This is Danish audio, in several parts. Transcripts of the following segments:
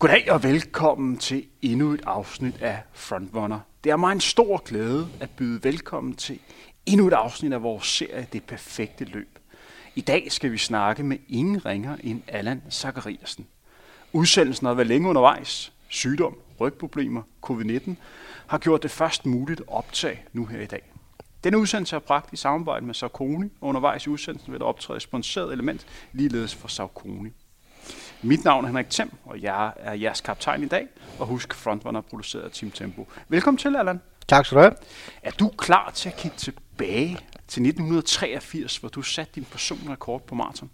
Goddag og velkommen til endnu et afsnit af Frontrunner. Det er mig en stor glæde at byde velkommen til endnu et afsnit af vores serie Det Perfekte Løb. I dag skal vi snakke med ingen ringer end Allan Zachariasen. Udsendelsen har været længe undervejs. Sygdom, rygproblemer, covid-19 har gjort det først muligt at optage nu her i dag. Denne udsendelse er bragt i samarbejde med Saucony, og undervejs i udsendelsen vil der optræde et sponsoreret element ligeledes for Saucony. Mit navn er Henrik Thiem, og jeg er jeres kaptajn i dag, og husk Frontrunner produceret af Team Tempo. Velkommen til, Allan. Tak skal du have. Er du klar til at kigge tilbage til 1983, hvor du satte din personlige rekord på maraton?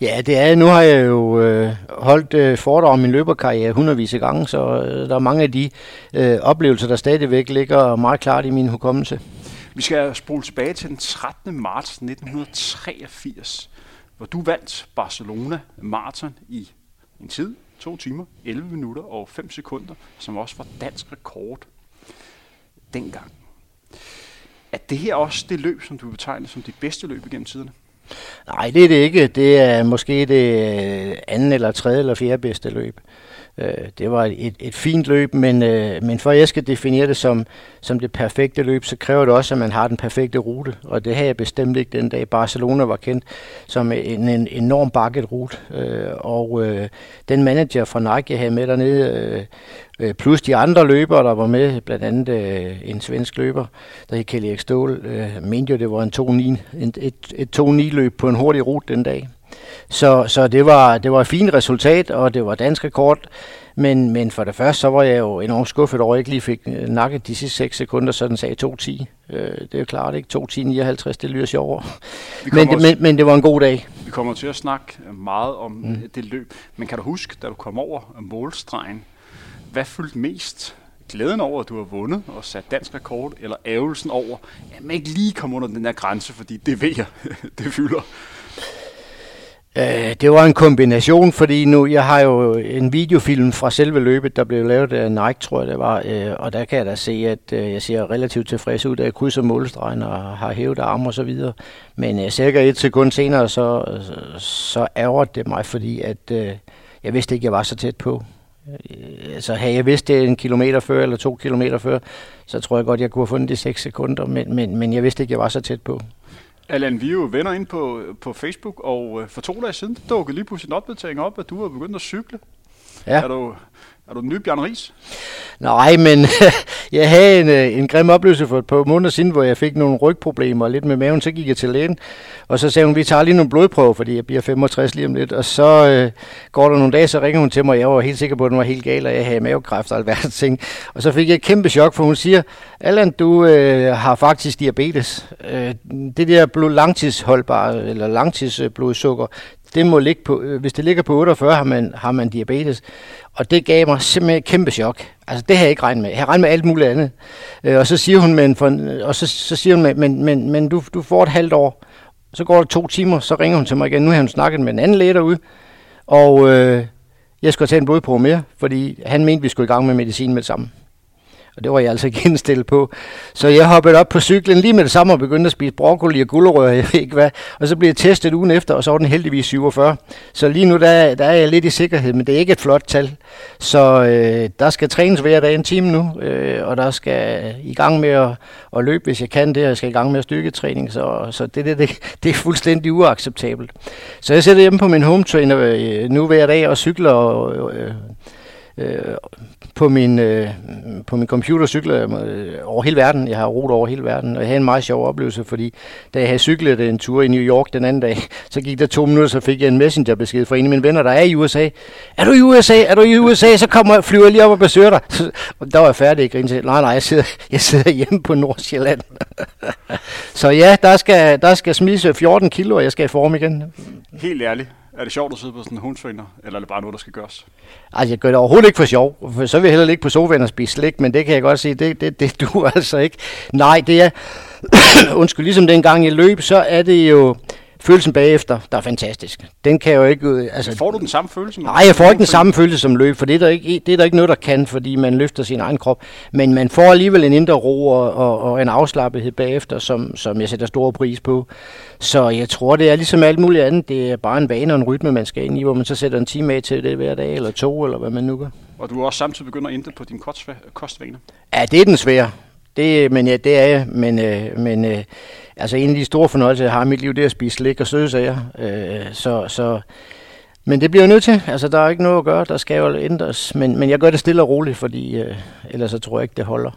Ja, det er Nu har jeg jo øh, holdt øh, foredrag om min løberkarriere hundredvis af gange, så øh, der er mange af de øh, oplevelser, der stadigvæk ligger meget klart i min hukommelse. Vi skal spole tilbage til den 13. marts 1983, hvor du vandt Barcelona Marathon i en tid, 2 timer, 11 minutter og 5 sekunder, som også var dansk rekord dengang. Er det her også det løb, som du betegner som det bedste løb igennem tiderne? Nej, det er det ikke. Det er måske det øh, anden eller tredje eller fjerde bedste løb. Øh, det var et, et fint løb, men, øh, men for at jeg skal definere det som, som det perfekte løb, så kræver det også, at man har den perfekte rute. Og det havde jeg bestemt ikke den dag. Barcelona var kendt som en, en enorm bakket rute. Øh, og øh, den manager fra Nike, jeg havde med dernede, øh, øh plus de andre løbere, der var med, blandt andet øh, en svensk løber, der hed Kelly Ekstål, øh, mente jo, det var en 2-9, et, et, et 2-9-løb på en hurtig rute den dag. Så, så det, var, det var et fint resultat, og det var dansk rekord. Men, men for det første, så var jeg jo enormt skuffet over, at jeg ikke lige fik nakket de sidste 6 sekunder, så den sagde 2.10. Øh, det er jo klart, ikke? 2.10.59, det lyder sjovere. Men, det, men, men det var en god dag. Vi kommer til at snakke meget om mm. det løb. Men kan du huske, da du kom over målstregen, hvad fyldte mest? Glæden over, at du har vundet og sat dansk rekord, eller ævelsen over, at man ikke lige kom under den der grænse, fordi det ved jeg, det fylder. Øh, det var en kombination, fordi nu, jeg har jo en videofilm fra selve løbet, der blev lavet af Nike, tror jeg det var, øh, og der kan jeg da se, at øh, jeg ser relativt tilfreds ud, da jeg krydser målstregen og har hævet arme og så videre. Men øh, cirka et sekund senere, så, så ærger det mig, fordi at, øh, jeg vidste ikke, jeg var så tæt på. Øh, altså havde jeg vidst det en kilometer før eller to kilometer før, så tror jeg godt, jeg kunne have fundet de seks sekunder, men, men, men jeg vidste ikke, jeg var så tæt på. Allan, vi er jo venner ind på, på Facebook, og øh, for to dage siden dukkede lige pludselig en opdatering op, at du har begyndt at cykle. Ja. Er du, er du den nye Bjørn Ries? Nej, men jeg havde en, øh, en grim oplevelse for et par måneder siden, hvor jeg fik nogle rygproblemer og lidt med maven. Så gik jeg til lægen, og så sagde hun, vi tager lige nogle blodprøver, fordi jeg bliver 65 lige om lidt. Og så øh, går der nogle dage, så ringer hun til mig, og jeg var helt sikker på, at den var helt gal, og jeg havde mavekræft og alverdens ting. Og så fik jeg et kæmpe chok, for hun siger, Allan, du øh, har faktisk diabetes. Øh, det der blod, langtidsholdbare, eller langtidsblodsukker, det må ligge på, øh, hvis det ligger på 48, har man, har man diabetes. Og det gav mig simpelthen et kæmpe chok. Altså, det havde jeg ikke regnet med. Jeg havde regnet med alt muligt andet. Øh, og så siger hun, men, for, øh, og så, så siger hun, men, men, men du, du får et halvt år. Så går der to timer, så ringer hun til mig igen. Nu har hun snakket med en anden læge derude. Og øh, jeg skulle tage en blodprøve mere, fordi han mente, vi skulle i gang med medicin med det samme. Og det var jeg altså ikke indstillet på. Så jeg hoppede op på cyklen lige med det samme og begyndte at spise broccoli og gulerødder, jeg ved ikke hvad. Og så blev jeg testet ugen efter, og så var den heldigvis 47. Så lige nu der, der er jeg lidt i sikkerhed, men det er ikke et flot tal. Så øh, der skal trænes hver dag en time nu, øh, og der skal i gang med at, at løbe, hvis jeg kan det, og jeg skal i gang med at styrketræning. Så, så det, det, det, det er fuldstændig uacceptabelt. Så jeg sætter hjemme på min home trainer øh, nu hver dag og cykler og, øh, øh, på min, øh, på min computer cykler jeg øh, over hele verden. Jeg har roet over hele verden, og jeg havde en meget sjov oplevelse, fordi da jeg havde cyklet en tur i New York den anden dag, så gik der to minutter, så fik jeg en messengerbesked fra en af mine venner, der er i USA. Er du i USA? Er du i USA? Så kommer, flyver jeg lige op og besøger dig. Så, og der var jeg færdig, ikke. Nej, nej, jeg sidder, jeg sidder hjemme på Nordsjælland. så ja, der skal, der skal smides øh, 14 kilo, og jeg skal i form igen. Helt ærligt. Er det sjovt at sidde på sådan en hundtrainer, eller er det bare noget, der skal gøres? Altså, jeg gør det overhovedet ikke for sjov, for så vil jeg heller ikke på sofaen og spise slik, men det kan jeg godt sige, det, det, det du altså ikke. Nej, det er, undskyld, ligesom dengang jeg løb, så er det jo følelsen bagefter, der er fantastisk. Den kan jo ikke... øh, Altså, Får du den samme følelse? Nej, jeg får ikke den samme følelse som løb, for det er, der ikke, det er der ikke noget, der kan, fordi man løfter sin egen krop. Men man får alligevel en indre ro og, og, og en afslappethed bagefter, som, som jeg sætter stor pris på. Så jeg tror, det er ligesom alt muligt andet. Det er bare en vane og en rytme, man skal ind i, hvor man så sætter en time af til det hver dag, eller to, eller hvad man nu gør. Og du er også samtidig begyndt at ændre på dine kostva- kostvaner. Ja, det er den svære. Det, men ja, det er jeg. Men, øh, men øh, altså en af de store fornøjelser, jeg har i mit liv, det er at spise slik og søde sager. Øh, så, så, men det bliver jeg nødt til. Altså, der er ikke noget at gøre. Der skal jo ændres. Men, men jeg gør det stille og roligt, fordi øh, ellers så tror jeg ikke, det holder.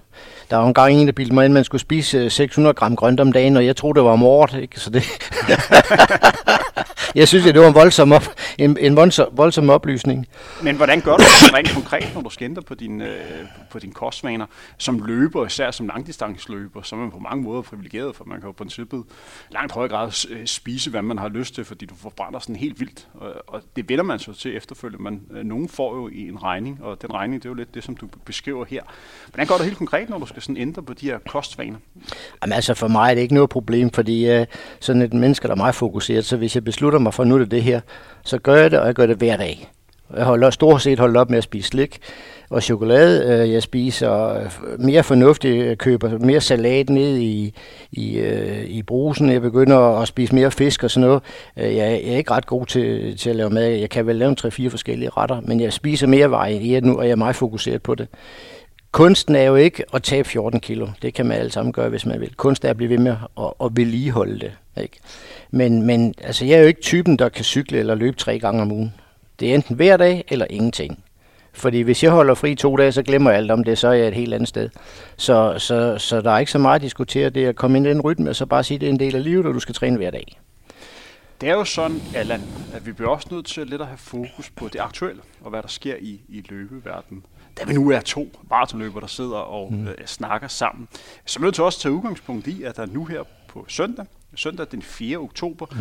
Der var en gang en, der bildte mig ind, man skulle spise øh, 600 gram grønt om dagen, og jeg troede, det var om året. Ikke? Så det jeg synes, at det var en voldsom, op, en, en voldsom, voldsom oplysning. Men hvordan gør du det rent konkret, når du skænder på din, øh, på dine kostvaner? Som løber, især som langdistanceløber, så er man på mange måder privilegeret, for man kan jo på princippet langt højere grad øh, spise, hvad man har lyst til, fordi du forbrænder sådan helt vildt. Og, og det vender man så til efterfølgende. Man, øh, nogen får jo i en regning, og den regning, det er jo lidt det, som du beskriver her. Hvordan gør du helt konkret, når du skal sådan ændre på de her kostvaner? Jamen altså for mig er det ikke noget problem, fordi øh, sådan et menneske, der er meget fokuseret, så hvis jeg beslutter mig for, nu er det det her, så gør jeg det, og jeg gør det hver dag. Jeg holder stort set holdt op med at spise slik og chokolade. Øh, jeg spiser øh, mere fornuftigt, jeg køber mere salat ned i, i, øh, i brusen. Jeg begynder at spise mere fisk og sådan noget. Jeg jeg er ikke ret god til, til at lave mad. Jeg kan vel lave tre-fire forskellige retter, men jeg spiser mere varieret nu, og jeg er meget fokuseret på det. Kunsten er jo ikke at tabe 14 kilo. Det kan man alle sammen gøre, hvis man vil. Kunsten er at blive ved med at, at vedligeholde det. Ikke? Men, men altså, jeg er jo ikke typen, der kan cykle eller løbe tre gange om ugen. Det er enten hver dag eller ingenting. Fordi hvis jeg holder fri to dage, så glemmer jeg alt om det, så er jeg et helt andet sted. Så, så, så der er ikke så meget at diskutere. Det er at komme ind i den rytme, og så bare sige, at det er en del af livet, og du skal træne hver dag. Det er jo sådan, Allan, at vi bliver også nødt til lidt at have fokus på det aktuelle, og hvad der sker i, i løbeverdenen. Da vi nu er to maratonløbere, der sidder og mm. øh, snakker sammen, så er vi nødt til også at tage udgangspunkt i, at der nu her på søndag, søndag den 4. oktober, mm.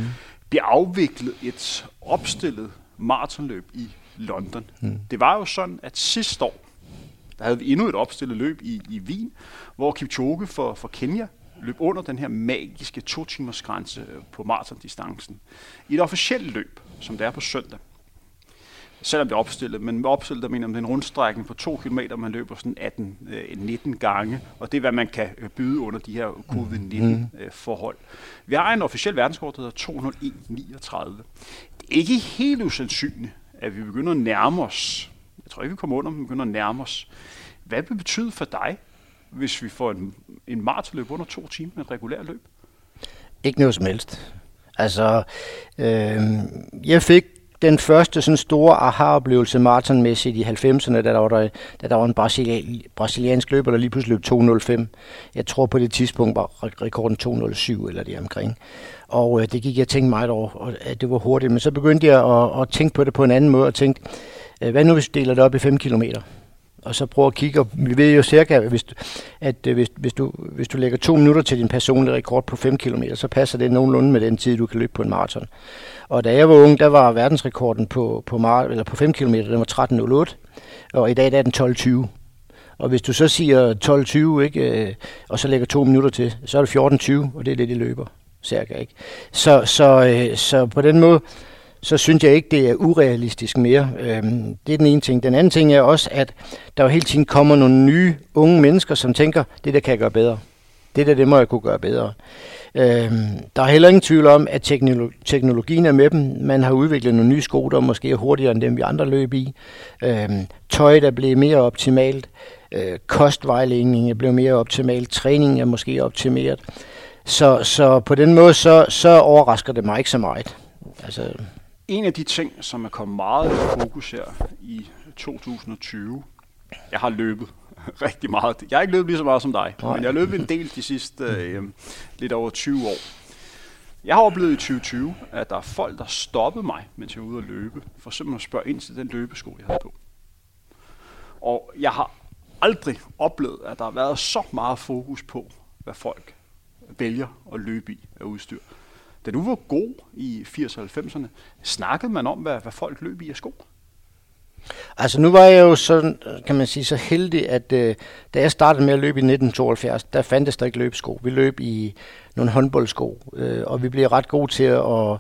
bliver afviklet et opstillet maratonløb i London. Mm. Det var jo sådan, at sidste år, der havde vi endnu et opstillet løb i, i Wien, hvor Kipchoge for, for Kenya løb under den her magiske to timers grænse på maratondistancen. I et officielt løb, som det er på søndag. Selvom det er opstillet, men med opstillet, der mener man, det er en rundstrækning på 2 km, man løber sådan 18-19 gange, og det er, hvad man kan øh, byde under de her covid-19-forhold. Vi har en officiel verdenskort, der hedder 201.39. Det er ikke helt usandsynligt, at vi begynder at nærme os, jeg tror ikke, vi kommer under, men vi begynder at nærme os. Hvad vil betyde for dig, hvis vi får en, en maratonløb under to timer, et regulært løb? Ikke noget som helst. Altså, øh, jeg fik den første sådan store aha-oplevelse maratonmæssigt i 90'erne, da der var, der, da der var en brasili- brasiliansk løber, der lige pludselig løb 2.05. Jeg tror på det tidspunkt var rekorden 2.07 eller det omkring. Og øh, det gik jeg tænkte meget over, og, at det var hurtigt. Men så begyndte jeg at, at tænke på det på en anden måde, og tænkte, øh, hvad nu hvis vi deler det op i 5 kilometer? Og så prøve at kigge. Og vi ved jo cirka, at hvis, at hvis, hvis, du, hvis du lægger to minutter til din personlige rekord på 5 km, så passer det nogenlunde med den tid, du kan løbe på en maraton. Og da jeg var ung, der var verdensrekorden på, på, mar- eller på 5 km, den var 13.08, og i dag der er den 12.20. Og hvis du så siger 12.20, ikke, øh, og så lægger to minutter til, så er det 14.20, og det er det, de løber cirka. Ikke? Så, så, øh, så på den måde, så synes jeg ikke, det er urealistisk mere. Øhm, det er den ene ting. Den anden ting er også, at der jo hele tiden kommer nogle nye unge mennesker, som tænker, det der kan jeg gøre bedre. Det der, det må jeg kunne gøre bedre. Øhm, der er heller ingen tvivl om, at teknologien er med dem. Man har udviklet nogle nye sko, der måske er hurtigere end dem, vi andre løb i. Øhm, Tøj, der bliver mere optimalt. Kostvejledning er blevet mere optimalt. Øh, Træning er måske optimeret. Så, så på den måde, så, så overrasker det mig ikke så meget. Altså, en af de ting, som er kommet meget i fokus her i 2020, jeg har løbet rigtig meget. Jeg har ikke løbet lige så meget som dig, Nej. men jeg har løbet en del de sidste øh, lidt over 20 år. Jeg har oplevet i 2020, at der er folk, der stoppede mig, mens jeg var ude at løbe, for simpelthen at spørge ind til den løbesko, jeg havde på. Og jeg har aldrig oplevet, at der har været så meget fokus på, hvad folk vælger at løbe i af udstyr. Da du var god i 80'erne og 90'erne, snakkede man om, hvad, hvad folk løb i af sko? Altså nu var jeg jo sådan, kan man sige, så heldig, at øh, da jeg startede med at løbe i 1972, der fandtes der ikke løbesko. Vi løb i nogle håndboldsko, øh, og vi blev ret gode til at,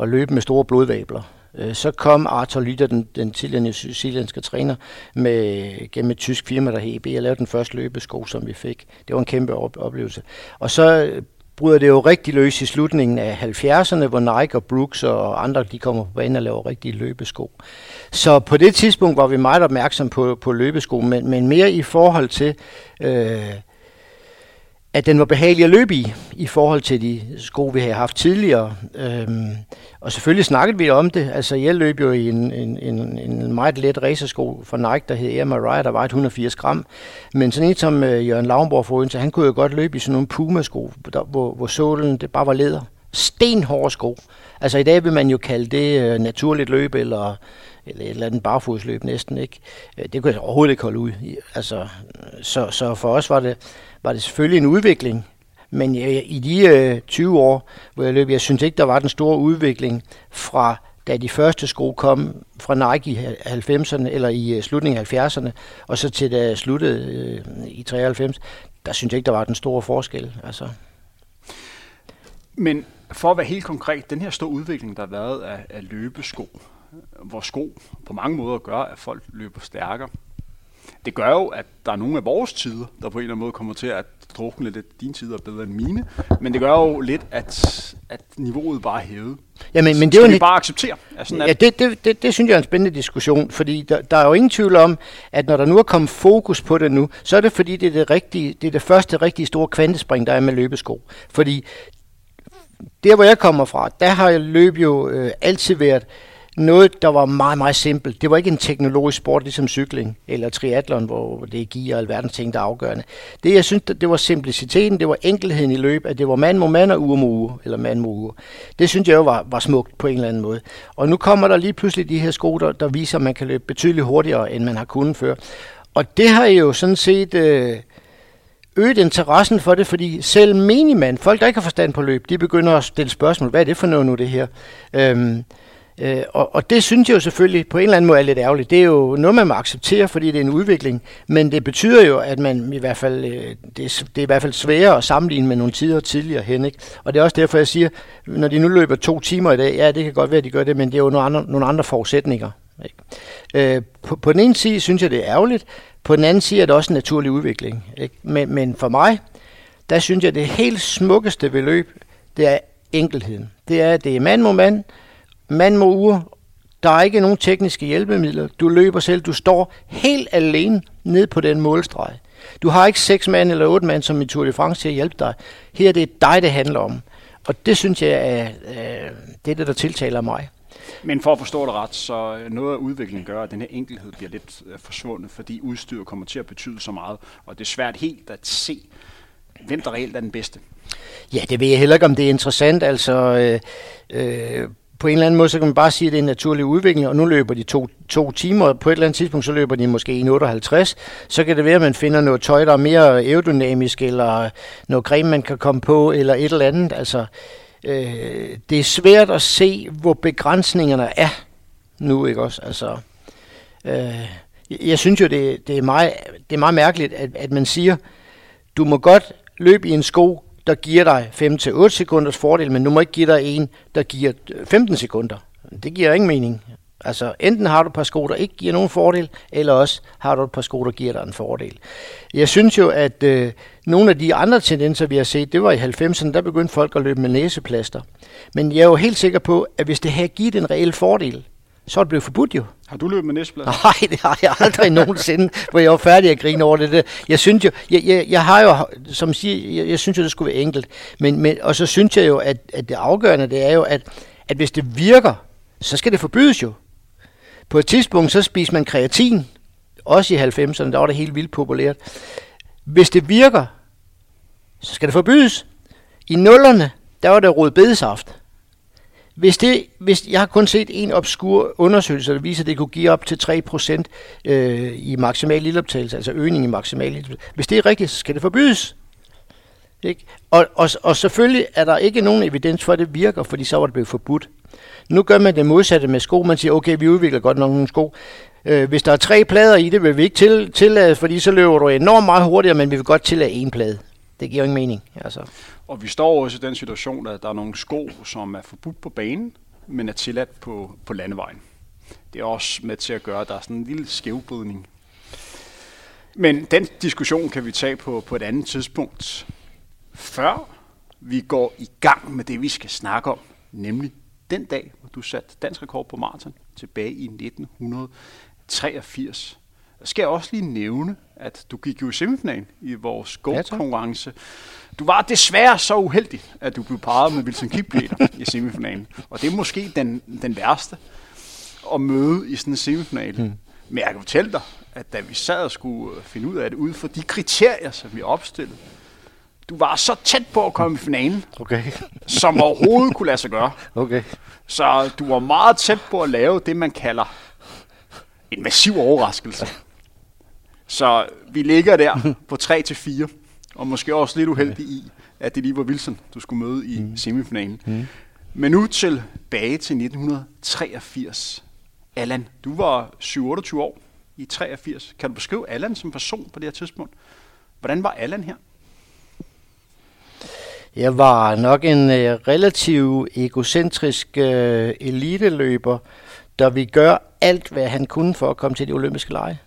at løbe med store blodvabler. Øh, så kom Arthur Lytter, den, den tidligere newzealandske træner, med, gennem et tysk firma, der hed EB, og lavede den første løbesko, som vi fik. Det var en kæmpe oplevelse. Og så bryder det jo rigtig løs i slutningen af 70'erne, hvor Nike og Brooks og andre de kommer på banen og laver rigtige løbesko. Så på det tidspunkt var vi meget opmærksom på, på løbesko, men, men mere i forhold til, øh, at den var behagelig at løbe i, i forhold til de sko, vi havde haft tidligere. Øhm, og selvfølgelig snakkede vi om det. Altså, jeg løb jo i en, en, en, en meget let racersko fra Nike, der hed Air Mariah, der var 180 gram. Men sådan en som øh, Jørgen Lavnborg for Odense, han kunne jo godt løbe i sådan nogle Puma-sko, der, hvor, hvor sålen det bare var leder. Stenhårde sko. Altså i dag vil man jo kalde det øh, naturligt løb, eller eller et eller andet barfodsløb næsten, ikke? Øh, det kunne jeg overhovedet ikke holde ud. Altså, så, så for os var det, var det selvfølgelig en udvikling, men i de øh, 20 år, hvor jeg løb, jeg synes ikke, der var den store udvikling fra da de første sko kom fra Nike i 90'erne, eller i øh, slutningen af 70'erne, og så til da sluttede øh, i 93, der synes jeg ikke, der var den store forskel. Altså. Men for at være helt konkret, den her store udvikling, der har været af, af løbesko, hvor sko på mange måder gør, at folk løber stærkere, det gør jo, at der er nogle af vores tider, der på en eller anden måde kommer til at drukne lidt. Dine tider er bedre end mine. Men det gør jo lidt, at, at niveauet bare er hævet. Ja, men, men det er jo vi bare acceptere. Sådan ja, det, det, det, det synes jeg er en spændende diskussion, fordi der, der er jo ingen tvivl om, at når der nu er kommet fokus på det nu, så er det fordi, det er det, rigtige, det, er det første rigtig store kvantespring, der er med løbesko. Fordi der, hvor jeg kommer fra, der har jeg løb jo øh, altid været noget, der var meget, meget simpelt. Det var ikke en teknologisk sport, ligesom cykling eller triathlon, hvor det er gear og alverdens ting, der er afgørende. Det, jeg synes, det var simpliciteten, det var enkelheden i løb, at det var mand mod mand og uge mod uge, eller mand mod uge. Det synes jeg jo var, var smukt på en eller anden måde. Og nu kommer der lige pludselig de her sko, der, der viser, at man kan løbe betydeligt hurtigere, end man har kunnet før. Og det har jo sådan set... Øh, øget interessen for det, fordi selv minimand, folk der ikke har forstand på løb, de begynder at stille spørgsmål, hvad er det for noget nu det her? Øhm, Øh, og, og det synes jeg jo selvfølgelig på en eller anden måde er lidt ærgerligt. Det er jo noget, man må acceptere, fordi det er en udvikling. Men det betyder jo, at man i hvert fald, øh, det, er, det er i hvert fald sværere at sammenligne med nogle tider tidligere hen. Ikke? Og det er også derfor, jeg siger, når de nu løber to timer i dag, ja, det kan godt være, at de gør det, men det er jo nogle andre, nogle andre forudsætninger. Ikke? Øh, på, på den ene side synes jeg, det er ærgerligt. På den anden side er det også en naturlig udvikling. Ikke? Men, men for mig, der synes jeg, det helt smukkeste ved løb, det er enkelheden. Det er, det er mand mod mand, mand mod ure. Der er ikke nogen tekniske hjælpemidler. Du løber selv. Du står helt alene ned på den målstreg. Du har ikke seks mand eller otte mand som i Tour de France til at hjælpe dig. Her er det dig, det handler om. Og det synes jeg er øh, det, der tiltaler mig. Men for at forstå det ret, så noget af udviklingen gør, at den her enkelhed bliver lidt øh, forsvundet, fordi udstyr kommer til at betyde så meget, og det er svært helt at se, hvem der reelt er den bedste. Ja, det ved jeg heller ikke, om det er interessant. Altså, øh, øh, på en eller anden måde, så kan man bare sige, at det er en naturlig udvikling, og nu løber de to, to timer, og på et eller andet tidspunkt, så løber de måske 1,58. Så kan det være, at man finder noget tøj, der er mere aerodynamisk, eller noget creme, man kan komme på, eller et eller andet. Altså, øh, det er svært at se, hvor begrænsningerne er nu, ikke også? Altså, øh, jeg synes jo, det, det, er meget, det er meget mærkeligt, at, at man siger, du må godt løbe i en sko, der giver dig 5-8 sekunders fordel, men du må ikke give dig en, der giver øh, 15 sekunder. Det giver ingen mening. Altså, enten har du et par sko, der ikke giver nogen fordel, eller også har du et par sko, der giver dig en fordel. Jeg synes jo, at øh, nogle af de andre tendenser, vi har set, det var i 90'erne, der begyndte folk at løbe med næseplaster. Men jeg er jo helt sikker på, at hvis det havde givet en reel fordel, så er det blevet forbudt jo. Har du løbet med næsebladet? Nej, det har jeg aldrig nogensinde, hvor jeg var færdig at grine over det. Jeg synes jo, jeg, jeg, jeg har jo, som siger, jeg, jeg synes jo, det skulle være enkelt. Men, men, og så synes jeg jo, at, at det afgørende, det er jo, at, at hvis det virker, så skal det forbydes jo. På et tidspunkt, så spiser man kreatin. Også i 90'erne, der var det helt vildt populært. Hvis det virker, så skal det forbydes. I nullerne, der var det rødbedesaft. Hvis, det, hvis jeg har kun set en obskur undersøgelse, der viser, at det kunne give op til 3% øh, i maksimal lilleoptagelse, altså øgning i maksimal lilleoptagelse. Hvis det er rigtigt, så skal det forbydes. Ikke? Og, og, og selvfølgelig er der ikke nogen evidens for, at det virker, fordi så var det blevet forbudt. Nu gør man det modsatte med sko. Man siger, okay, vi udvikler godt nok nogle sko. Øh, hvis der er tre plader i det, vil vi ikke til, tillade, fordi så løber du enormt meget hurtigere, men vi vil godt tillade en plade. Det giver jo ingen mening. Altså. Og vi står også i den situation, at der er nogle sko, som er forbudt på banen, men er tilladt på, på landevejen. Det er også med til at gøre, at der er sådan en lille skævbrydning. Men den diskussion kan vi tage på, på et andet tidspunkt. Før vi går i gang med det, vi skal snakke om, nemlig den dag, hvor du satte dansk rekord på maraton tilbage i 1983. Der skal jeg også lige nævne, at du gik jo i semifinalen i vores go-konkurrence. Du var desværre så uheldig, at du blev parret med Wilson Kipketer i semifinalen. Og det er måske den, den værste at møde i sådan en semifinal. Mm. Men jeg kan fortælle dig, at da vi sad og skulle finde ud af det, ud fra de kriterier, som vi opstillede, du var så tæt på at komme i finalen, okay. som overhovedet kunne lade sig gøre. Okay. Så du var meget tæt på at lave det, man kalder en massiv overraskelse. Så vi ligger der på 3 til 4, og måske også lidt uheldig i, at det lige var Wilson, du skulle møde i mm. semifinalen. Mm. Men nu tilbage til 1983. Allan, du var 7-28 år i 83. Kan du beskrive Allan som person på det her tidspunkt? Hvordan var Allan her? Jeg var nok en øh, relativ egocentrisk øh, eliteløber, der vi gør alt, hvad han kunne for at komme til de olympiske lege.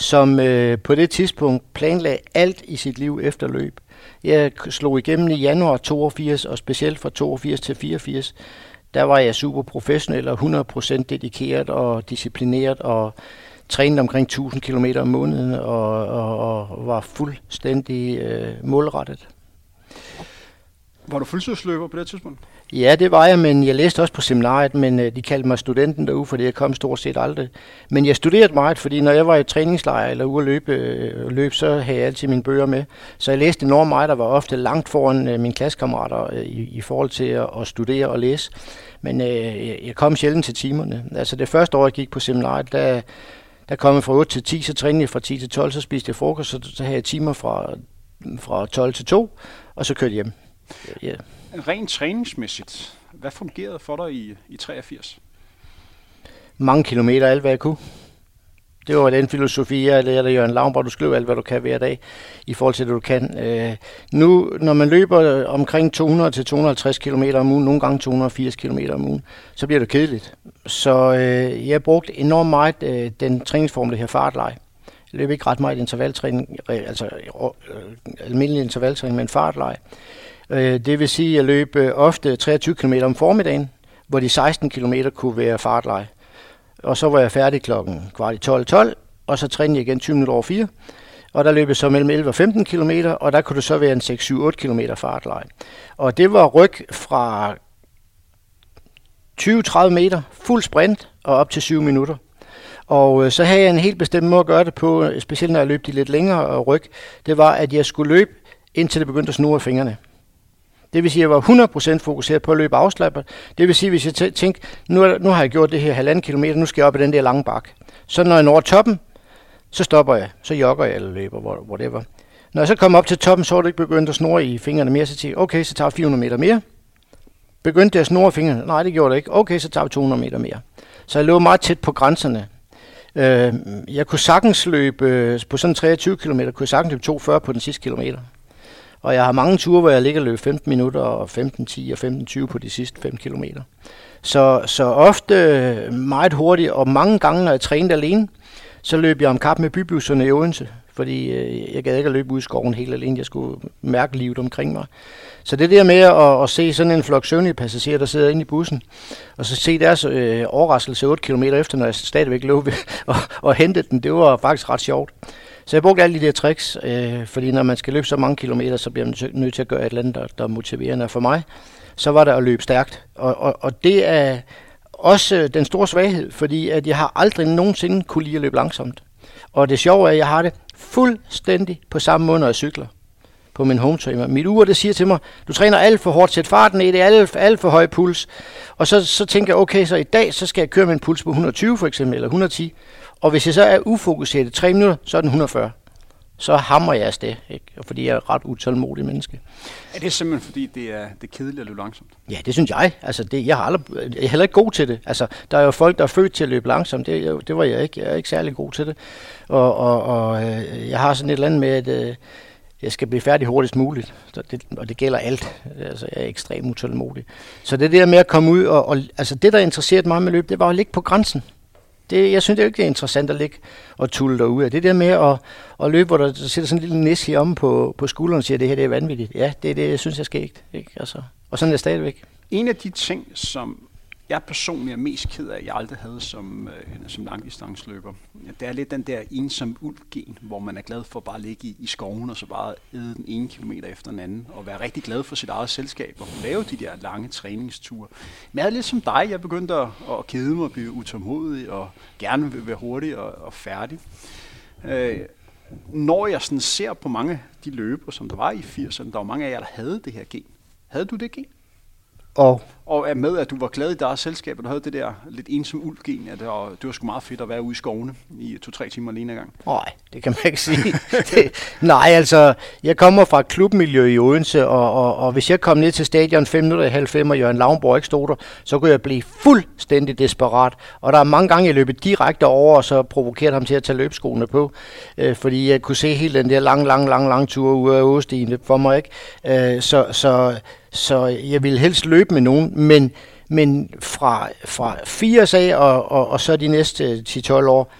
Som øh, på det tidspunkt planlagde alt i sit liv efter løb. Jeg slog igennem i januar 82, og specielt fra 82 til 84, der var jeg super professionel og 100% dedikeret og disciplineret og trænede omkring 1000 km om måneden og, og, og var fuldstændig øh, målrettet. Var du fuldtidsløber på det tidspunkt? Ja, det var jeg, men jeg læste også på seminariet, men øh, de kaldte mig studenten derude, fordi jeg kom stort set aldrig. Men jeg studerede meget, fordi når jeg var i træningslejr eller ude at løbe, øh, løb, så havde jeg altid mine bøger med. Så jeg læste enormt meget, der var ofte langt foran øh, mine klassekammerater i, i forhold til at, at studere og læse. Men øh, jeg kom sjældent til timerne. Altså det første år, jeg gik på seminariet, der, der kom jeg fra 8 til 10, så trænede jeg fra 10 til 12, så spiste jeg frokost, så, så havde jeg timer fra, fra 12 til 2, og så kørte jeg hjem. Ja. Rent træningsmæssigt, hvad fungerede for dig i, i 83? Mange kilometer, alt hvad jeg kunne. Det var den filosofi, jeg lærte Jørgen Lavnborg, du skriver alt, hvad du kan hver dag, i forhold til det, du kan. Øh, nu, når man løber omkring 200-250 km om ugen, nogle gange 280 km om ugen, så bliver det kedeligt. Så øh, jeg brugte enormt meget øh, den træningsform, der her fartleje. Jeg løb ikke ret meget intervaltræning, altså øh, almindelig intervaltræning, men fartleje. Øh, det vil sige, at jeg løb øh, ofte 23 km om formiddagen, hvor de 16 km kunne være fartleje. Og så var jeg færdig klokken kvart i 12.12, og så trænede jeg igen 20 minutter over 4. Og der løb jeg så mellem 11 og 15 km, og der kunne det så være en 6-7-8 km fartleje. Og det var ryg fra 20-30 meter, fuld sprint og op til 7 minutter. Og øh, så havde jeg en helt bestemt måde at gøre det på, øh, specielt når jeg løb de lidt længere øh, ryg. Det var, at jeg skulle løbe, indtil det begyndte at snurre fingrene. Det vil sige, at jeg var 100% fokuseret på at løbe afslappet. Det vil sige, hvis jeg tænkte, nu, nu har jeg gjort det her halvanden kilometer, nu skal jeg op i den der lange bakke. Så når jeg når toppen, så stopper jeg. Så jogger jeg eller løber, whatever. Når jeg så kom op til toppen, så var det ikke begyndt at snore i fingrene mere, så tænkte jeg, okay, så tager jeg 400 meter mere. Begyndte jeg at snore fingrene? Nej, det gjorde det ikke. Okay, så tager vi 200 meter mere. Så jeg lå meget tæt på grænserne. Øh, jeg kunne sagtens løbe, øh, på sådan 23 km, kunne jeg sagtens løbe 240 på den sidste kilometer. Og jeg har mange ture, hvor jeg ligger og løber 15 minutter og 15-10 og 15-20 på de sidste 5 km. Så, så ofte øh, meget hurtigt, og mange gange, når jeg trænede alene, så løb jeg om kap med bybusserne i Odense, fordi øh, jeg gad ikke at løbe ud i skoven helt alene. Jeg skulle mærke livet omkring mig. Så det der med at, at se sådan en flok søvnige passagerer, der sidder inde i bussen, og så se deres øh, overraskelse 8 km efter, når jeg stadigvæk lå og, og hentede den, det var faktisk ret sjovt. Så jeg brugte alle de der tricks, øh, fordi når man skal løbe så mange kilometer, så bliver man nødt til at gøre et eller andet, der, der er motiverende for mig. Så var det at løbe stærkt. Og, og, og det er også øh, den store svaghed, fordi at jeg har aldrig nogensinde kunne lide at løbe langsomt. Og det sjove er, at jeg har det fuldstændig på samme måde, når jeg cykler på min home trainer. Mit ur, det siger til mig, du træner alt for hårdt, sæt farten i det, er alt, alt for høj puls. Og så, så tænker jeg, okay, så i dag, så skal jeg køre med en puls på 120 for eksempel, eller 110. Og hvis jeg så er ufokuseret i 3 minutter, så er den 140. så hammer jeg afsted, ikke? fordi jeg er et ret utålmodig menneske. Er det simpelthen fordi, det er, det er kedeligt at løbe langsomt? Ja, det synes jeg. Altså, det, jeg, har aldrig, jeg er heller ikke god til det. Altså, der er jo folk, der er født til at løbe langsomt. Det, det var jeg ikke. Jeg er ikke særlig god til det. Og, og, og øh, jeg har sådan et eller andet med, at øh, jeg skal blive færdig hurtigst muligt. Så det, og det gælder alt. Altså, jeg er ekstremt utålmodig. Så det der med at komme ud, og, og altså, det, der interesserede mig med løb, det var at ligge på grænsen. Det, jeg synes det er ikke, det er interessant at ligge og tulle derude. Det der med at, at løbe, hvor der sidder sådan en lille næs om på, på skulderen og siger, at det her det er vanvittigt. Ja, det er det, jeg synes, jeg skal ikke. ikke? Altså, og sådan er det stadigvæk. En af de ting, som jeg personligt er mest ked af, at jeg aldrig havde som, øh, som langdistansløber. Det er lidt den der ensom ulv-gen, hvor man er glad for bare at ligge i, i skoven og så bare æde den ene kilometer efter den anden, og være rigtig glad for sit eget selskab og lave de der lange træningsture. Men jeg er lidt som dig, jeg begyndte at, at kede mig og blive utålmodig og gerne vil være hurtig og, og færdig. Øh, når jeg sådan ser på mange af de løber, som der var i 80'erne, der var mange af jer, der havde det her gen. Havde du det gen? Og, og er med, at du var glad i deres selskab, og du havde det der lidt ensom ulgen, at det var, det var sgu meget fedt at være ude i skovene i to-tre timer alene gang. Nej, det kan man ikke sige. det, nej, altså, jeg kommer fra klubmiljø i Odense, og, og, og hvis jeg kom ned til stadion 5 minutter i halv fem, og Jørgen Lavnborg ikke stod der, så kunne jeg blive fuldstændig desperat. Og der er mange gange, jeg løbet direkte over, og så provokerede ham til at tage løbskoene på, øh, fordi jeg kunne se hele den der lang, lang, lang, lang tur ude af Åstien for mig, ikke? Øh, så, så så jeg ville helst løbe med nogen, men, men fra, fra 80 af og, og, og så de næste 10-12 år,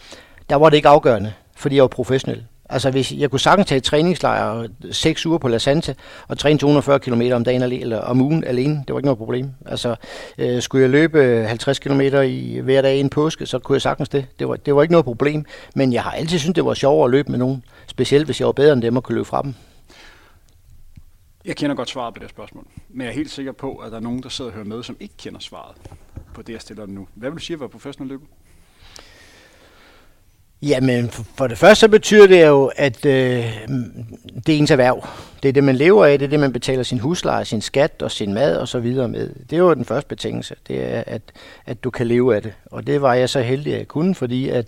der var det ikke afgørende, fordi jeg var professionel. Altså hvis jeg kunne sagtens tage træningslejr 6 uger på La Santa og træne 240 km om dagen eller om ugen alene, det var ikke noget problem. Altså øh, skulle jeg løbe 50 km i hver dag i en påske, så kunne jeg sagtens det. Det var, det var ikke noget problem, men jeg har altid syntes, det var sjovere at løbe med nogen, specielt hvis jeg var bedre end dem og kunne løbe fra dem. Jeg kender godt svaret på det spørgsmål, men jeg er helt sikker på, at der er nogen, der sidder og hører med, som ikke kender svaret på det, jeg stiller nu. Hvad vil du sige at være professionel løber? Jamen, for det første så betyder det jo, at øh, det er ens erhverv. Det er det, man lever af, det er det, man betaler sin husleje, sin skat og sin mad og så videre med. Det er jo den første betingelse, det er, at, at du kan leve af det. Og det var jeg så heldig, at jeg kunne, fordi at,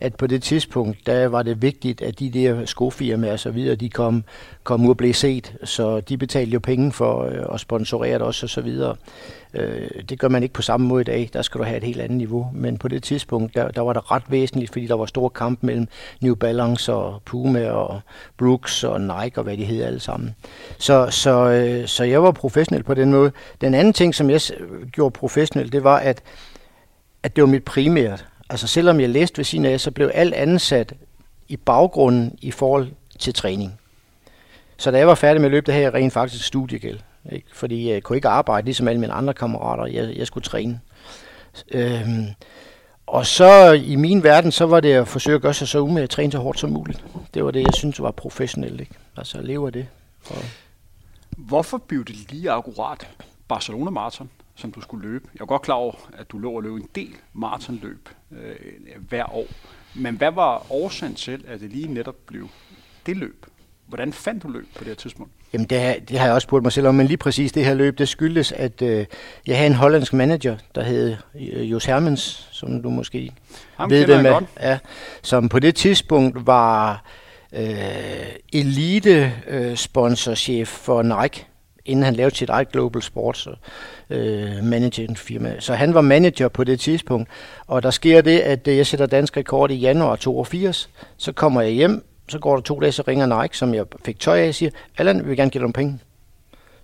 at på det tidspunkt, der var det vigtigt, at de der skofirmaer og så videre, de kom, kom ud og blev set. Så de betalte jo penge for øh, at sponsorere det også og så videre. Øh, det gør man ikke på samme måde i dag. Der skal du have et helt andet niveau. Men på det tidspunkt, der, der var det ret væsentligt, fordi der var stor kamp mellem New Balance og Puma og Brooks og Nike og hvad de hedder alle sammen. Så, så, øh, så jeg var professionel på den måde. Den anden ting, som jeg gjorde professionel, det var, at, at det var mit primært. Altså selvom jeg læste ved siden af, så blev alt ansat i baggrunden i forhold til træning. Så da jeg var færdig med at løbe, der havde jeg rent faktisk studiegæld. Ikke? Fordi jeg kunne ikke arbejde ligesom alle mine andre kammerater. Jeg, jeg skulle træne. Øhm, og så i min verden, så var det at forsøge at gøre sig så umage at træne så hårdt som muligt. Det var det, jeg synes var professionelt. Ikke? Altså at leve af det. Og Hvorfor blev det lige akkurat Barcelona Marathon, som du skulle løbe? Jeg er godt klar over, at du lå og løb en del maratonløb øh, hver år. Men hvad var årsagen til, at det lige netop blev det løb? Hvordan fandt du løb på det her tidspunkt? Jamen, det, det har jeg også spurgt mig selv om, men lige præcis det her løb, det skyldes, at øh, jeg havde en hollandsk manager, der hed øh, Jos Hermens, som du måske Ham ved det med. Ja, som på det tidspunkt var øh, elite øh, sponsorchef for Nike, inden han lavede sit eget Global Sports øh, management firma. Så han var manager på det tidspunkt, og der sker det, at øh, jeg sætter dansk rekord i januar 82, så kommer jeg hjem så går der to dage, så ringer Nike, som jeg fik tøj af, og siger, Allan, vi vil gerne give dig nogle penge.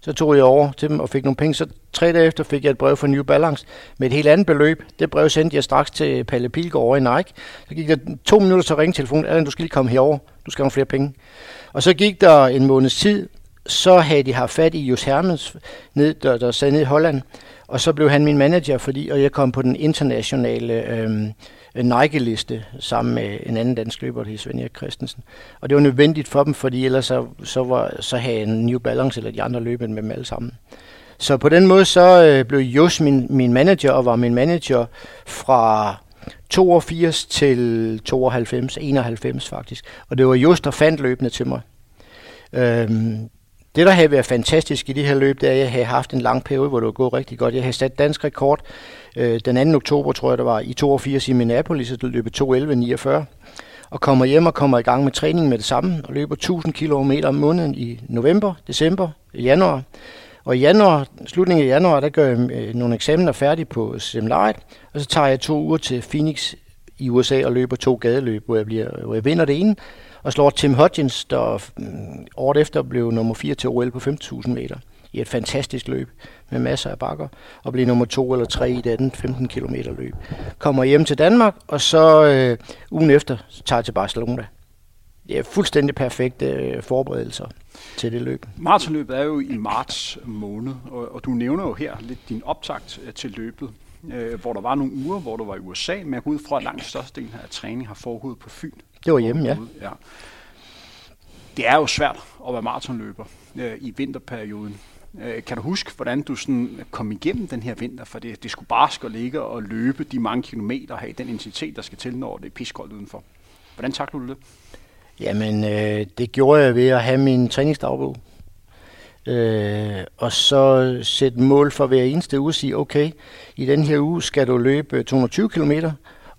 Så tog jeg over til dem og fik nogle penge. Så tre dage efter fik jeg et brev fra New Balance med et helt andet beløb. Det brev sendte jeg straks til Palle Pilgaard over i Nike. Så gik der to minutter til at ringe telefonen. Allan, du skal lige komme herover. Du skal have flere penge. Og så gik der en måneds tid. Så havde de haft fat i Jos Hermans, ned, der, der sad ned i Holland. Og så blev han min manager, fordi og jeg kom på den internationale øh, Øh, Nike-liste sammen med en anden dansk løber, der Svend Erik Christensen. Og det var nødvendigt for dem, fordi ellers så, så, var, så havde en New Balance eller de andre løbet med dem alle sammen. Så på den måde så øh, blev Jos min, min manager, og var min manager fra 82 til 92, 91 faktisk. Og det var Jos, der fandt løbende til mig. Øhm, det, der havde været fantastisk i det her løb, det er, at jeg havde haft en lang periode, hvor det var gået rigtig godt. Jeg havde sat dansk rekord øh, den 2. oktober, tror jeg det var, i 82 i Minneapolis, og løb 2.11.49. og kommer hjem og kommer i gang med træning med det samme, og løber 1000 km om måneden i november, december, januar. Og i januar, slutningen af januar, der gør jeg øh, nogle eksamener færdige på seminariet, og så tager jeg to uger til Phoenix i USA og løber to gadeløb, hvor jeg, bliver, hvor jeg vinder det ene, og slår Tim Hodgins, der mm, året efter blev nummer 4 til OL på 5.000 meter i et fantastisk løb med masser af bakker, og blev nummer to eller tre i det andet 15 km løb. Kommer hjem til Danmark, og så øh, ugen efter så tager jeg til Barcelona. Det er fuldstændig perfekte øh, forberedelser til det løb. Maratonløbet er jo i marts måned, og, og du nævner jo her lidt din optakt øh, til løbet, øh, hvor der var nogle uger, hvor du var i USA, men jeg går ud fra, at langt størstedelen af træning har foregået på Fyn. Det var hjemme, ja. ja. Det er jo svært at være maratonløber øh, i vinterperioden. Øh, kan du huske, hvordan du sådan kom igennem den her vinter? For det, det skulle bare skal ligge og løbe de mange kilometer og have den intensitet, der skal til, når det er piskoldt udenfor. Hvordan takler du det? Jamen, øh, det gjorde jeg ved at have min træningsdagbog. Øh, og så sætte mål for hver eneste uge og sige, okay, i den her uge skal du løbe 220 km,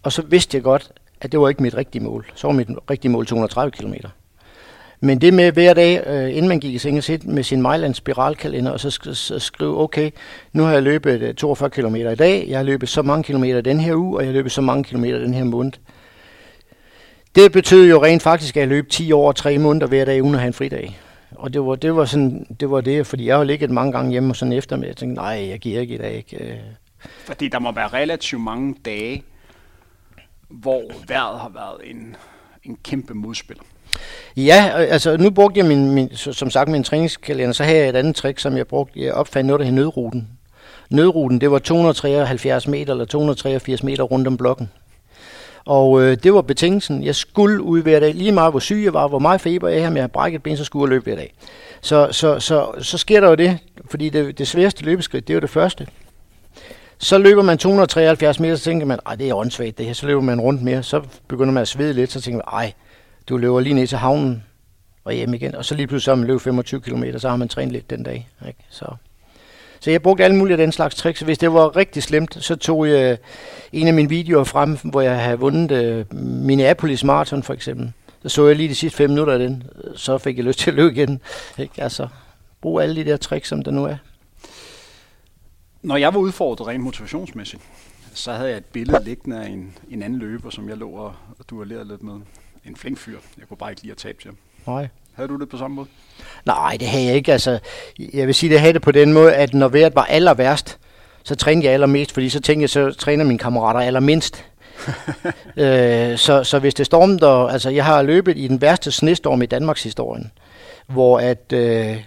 og så vidste jeg godt, at det var ikke mit rigtige mål. Så var mit rigtige mål 230 km. Men det med hver dag, øh, inden man gik i seng og med sin Mejland spiralkalender, og så, sk- så skrive, okay, nu har jeg løbet øh, 42 km i dag, jeg har løbet så mange kilometer den her uge, og jeg har løbet så mange kilometer den her måned. Det betød jo rent faktisk, at jeg løb 10 år og 3 måneder hver dag, uden at have en fridag. Og det var, det var, sådan, det var det, fordi jeg har ligget mange gange hjemme og sådan efter med, jeg tænkte, nej, jeg giver ikke i dag. Ikke. Øh. Fordi der må være relativt mange dage, hvor vejret har været en, en kæmpe modspiller. Ja, øh, altså nu brugte jeg min, min, som sagt min træningskalender, så havde jeg et andet trick, som jeg brugte. Jeg opfandt noget, der hed nødruten. Nødruten, det var 273 meter eller 283 meter rundt om blokken. Og øh, det var betingelsen. Jeg skulle ud hver dag, lige meget hvor syg jeg var, hvor meget feber jeg havde, med at brække ben, så skulle jeg løbe hver dag. Så, så, så, så sker der jo det, fordi det, det sværeste løbeskridt, det er jo det første. Så løber man 273 meter, så tænker man, at det er åndssvagt det her. Så løber man rundt mere, så begynder man at svede lidt, så tænker man, ej, du løber lige ned til havnen og hjem igen. Og så lige pludselig så man løber 25 km, så har man trænet lidt den dag. Ikke? Så. Så jeg brugte alle mulige af den slags tricks. Hvis det var rigtig slemt, så tog jeg øh, en af mine videoer frem, hvor jeg havde vundet uh, Minneapolis Marathon for eksempel. Så så jeg lige de sidste fem minutter af den, så fik jeg lyst til at løbe igen. Ikke? Altså, brug alle de der tricks, som der nu er. Når jeg var udfordret rent motivationsmæssigt, så havde jeg et billede liggende af en, en anden løber, som jeg lå og duellerede lidt med. En flink fyr. Jeg kunne bare ikke lide at tabe til ham. Nej. Havde du det på samme måde? Nej, det havde jeg ikke. Altså, jeg vil sige, det havde det på den måde, at når vejret var aller værst, så trænede jeg allermest, fordi så tænkte jeg, så træner mine kammerater allermindst. øh, så, så hvis det stormede, altså jeg har løbet i den værste snestorm i Danmarks historien, hvor at øh,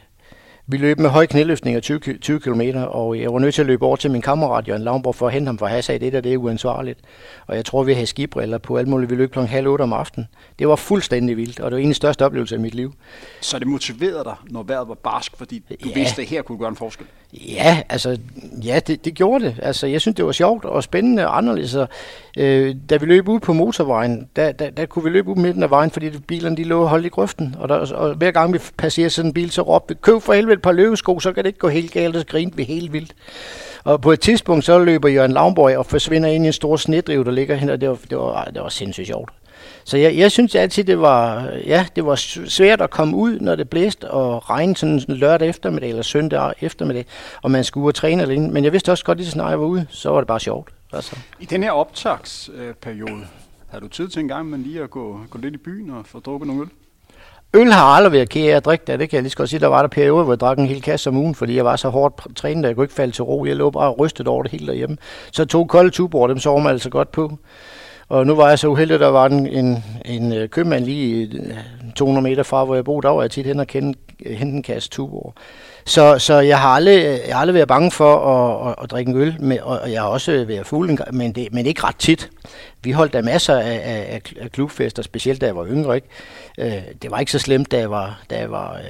vi løb med høj knæløftning af 20, 20 km, og jeg var nødt til at løbe over til min kammerat Jørgen Lavnborg for at hente ham, for han sagde, det der det er uansvarligt. Og jeg tror, vi havde skibriller på alt muligt. Vi løb klokken halv otte om aftenen. Det var fuldstændig vildt, og det var en af de største oplevelser i mit liv. Så det motiverede dig, når vejret var barsk, fordi du ja. vidste, at her kunne gøre en forskel? Ja, altså, ja, det, det gjorde det. Altså, jeg synes, det var sjovt og spændende og anderledes. Øh, da vi løb ud på motorvejen, der, der, der kunne vi løbe ud midten af vejen, fordi bilerne de lå og holdt i grøften. Og, der, og hver gang vi passerede sådan en bil, så råbte vi, køb for helvede et par løbesko, så kan det ikke gå helt galt, og så grinte vi helt vildt. Og på et tidspunkt, så løber Jørgen Lavnborg og forsvinder ind i en stor snedriv, der ligger hen, og det var, det var, det var sindssygt sjovt. Så jeg, jeg synes altid, det var, ja, det var svært at komme ud, når det blæste og regnede sådan lørdag eftermiddag eller søndag eftermiddag, og man skulle ud og træne alene. Men jeg vidste også godt, at så snart jeg var ude, så var det bare sjovt. Altså. I den her optagsperiode, havde du tid til en gang, men lige at gå, gå lidt i byen og få drukket nogle øl? Øl har aldrig været kære at drikke det, det kan jeg lige så godt sige. Der var der perioder, hvor jeg drak en hel kasse om ugen, fordi jeg var så hårdt trænet, at jeg kunne ikke falde til ro. Jeg lå bare rystet over det hele derhjemme. Så tog kolde tuborg, dem sover man altså godt på. Og nu var jeg så uheldig, at der var en, en, en øh, købmand lige øh, 200 meter fra, hvor jeg boede. Der var jeg tit hen og kende, øh, hente en kasse tubor. Så, så jeg, har aldrig, jeg har aldrig været bange for at, at, at drikke en øl, med, og jeg har også været fuld, men, det, men ikke ret tit. Vi holdt der masser af, af, af klubfester, specielt da jeg var yngre. Ikke? Det var ikke så slemt, da jeg var, da jeg var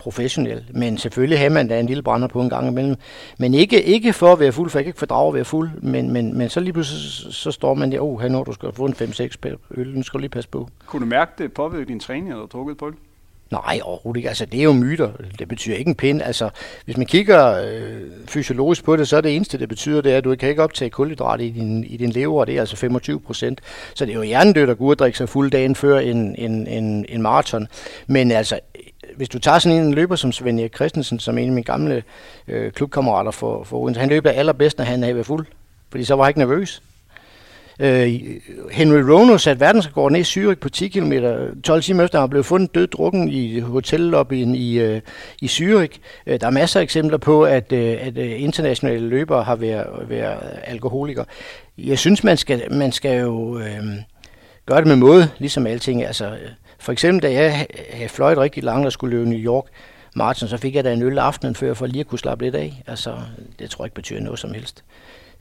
professionel. Men selvfølgelig har man da en lille brænder på en gang imellem. Men ikke, ikke for at være fuld, for jeg kan ikke fordrage at være fuld. Men, men, men så lige pludselig så, så står man der, oh, når du skal få en 5-6 øl, nu skal du lige passe på. Kunne du mærke det påvirke din træning, eller drukket på det? Nej, overhovedet ikke. Altså, det er jo myter. Det betyder ikke en pind. Altså, hvis man kigger øh, fysiologisk på det, så er det eneste, det betyder, det er, at du kan ikke optage kulhydrat i din, i din lever, og det er altså 25 procent. Så det er jo hjernedødt at gå ud og drikke sig fuld dagen før en, en, en, en maraton. Men altså, hvis du tager sådan en løber som Svend Erik Christensen, som en af mine gamle øh, klubkammerater for, for Odense, han løber allerbedst, når han er fuld. Fordi så var han ikke nervøs. Øh, Henry Rono satte verdensrekord ned i Zürich på 10 km, 12 timer efter han blev fundet død drukken i hotellobbyen i, øh, i Zürich. Øh, der er masser af eksempler på, at, øh, at øh, internationale løbere har været, været alkoholikere. Jeg synes, man skal, man skal jo øh, gøre det med måde, ligesom alting. Altså, øh, for eksempel, da jeg havde fløjet rigtig langt og skulle løbe New York, Martin, så fik jeg da en øl aftenen før, for lige at kunne slappe lidt af. Altså, det tror jeg ikke betyder noget som helst.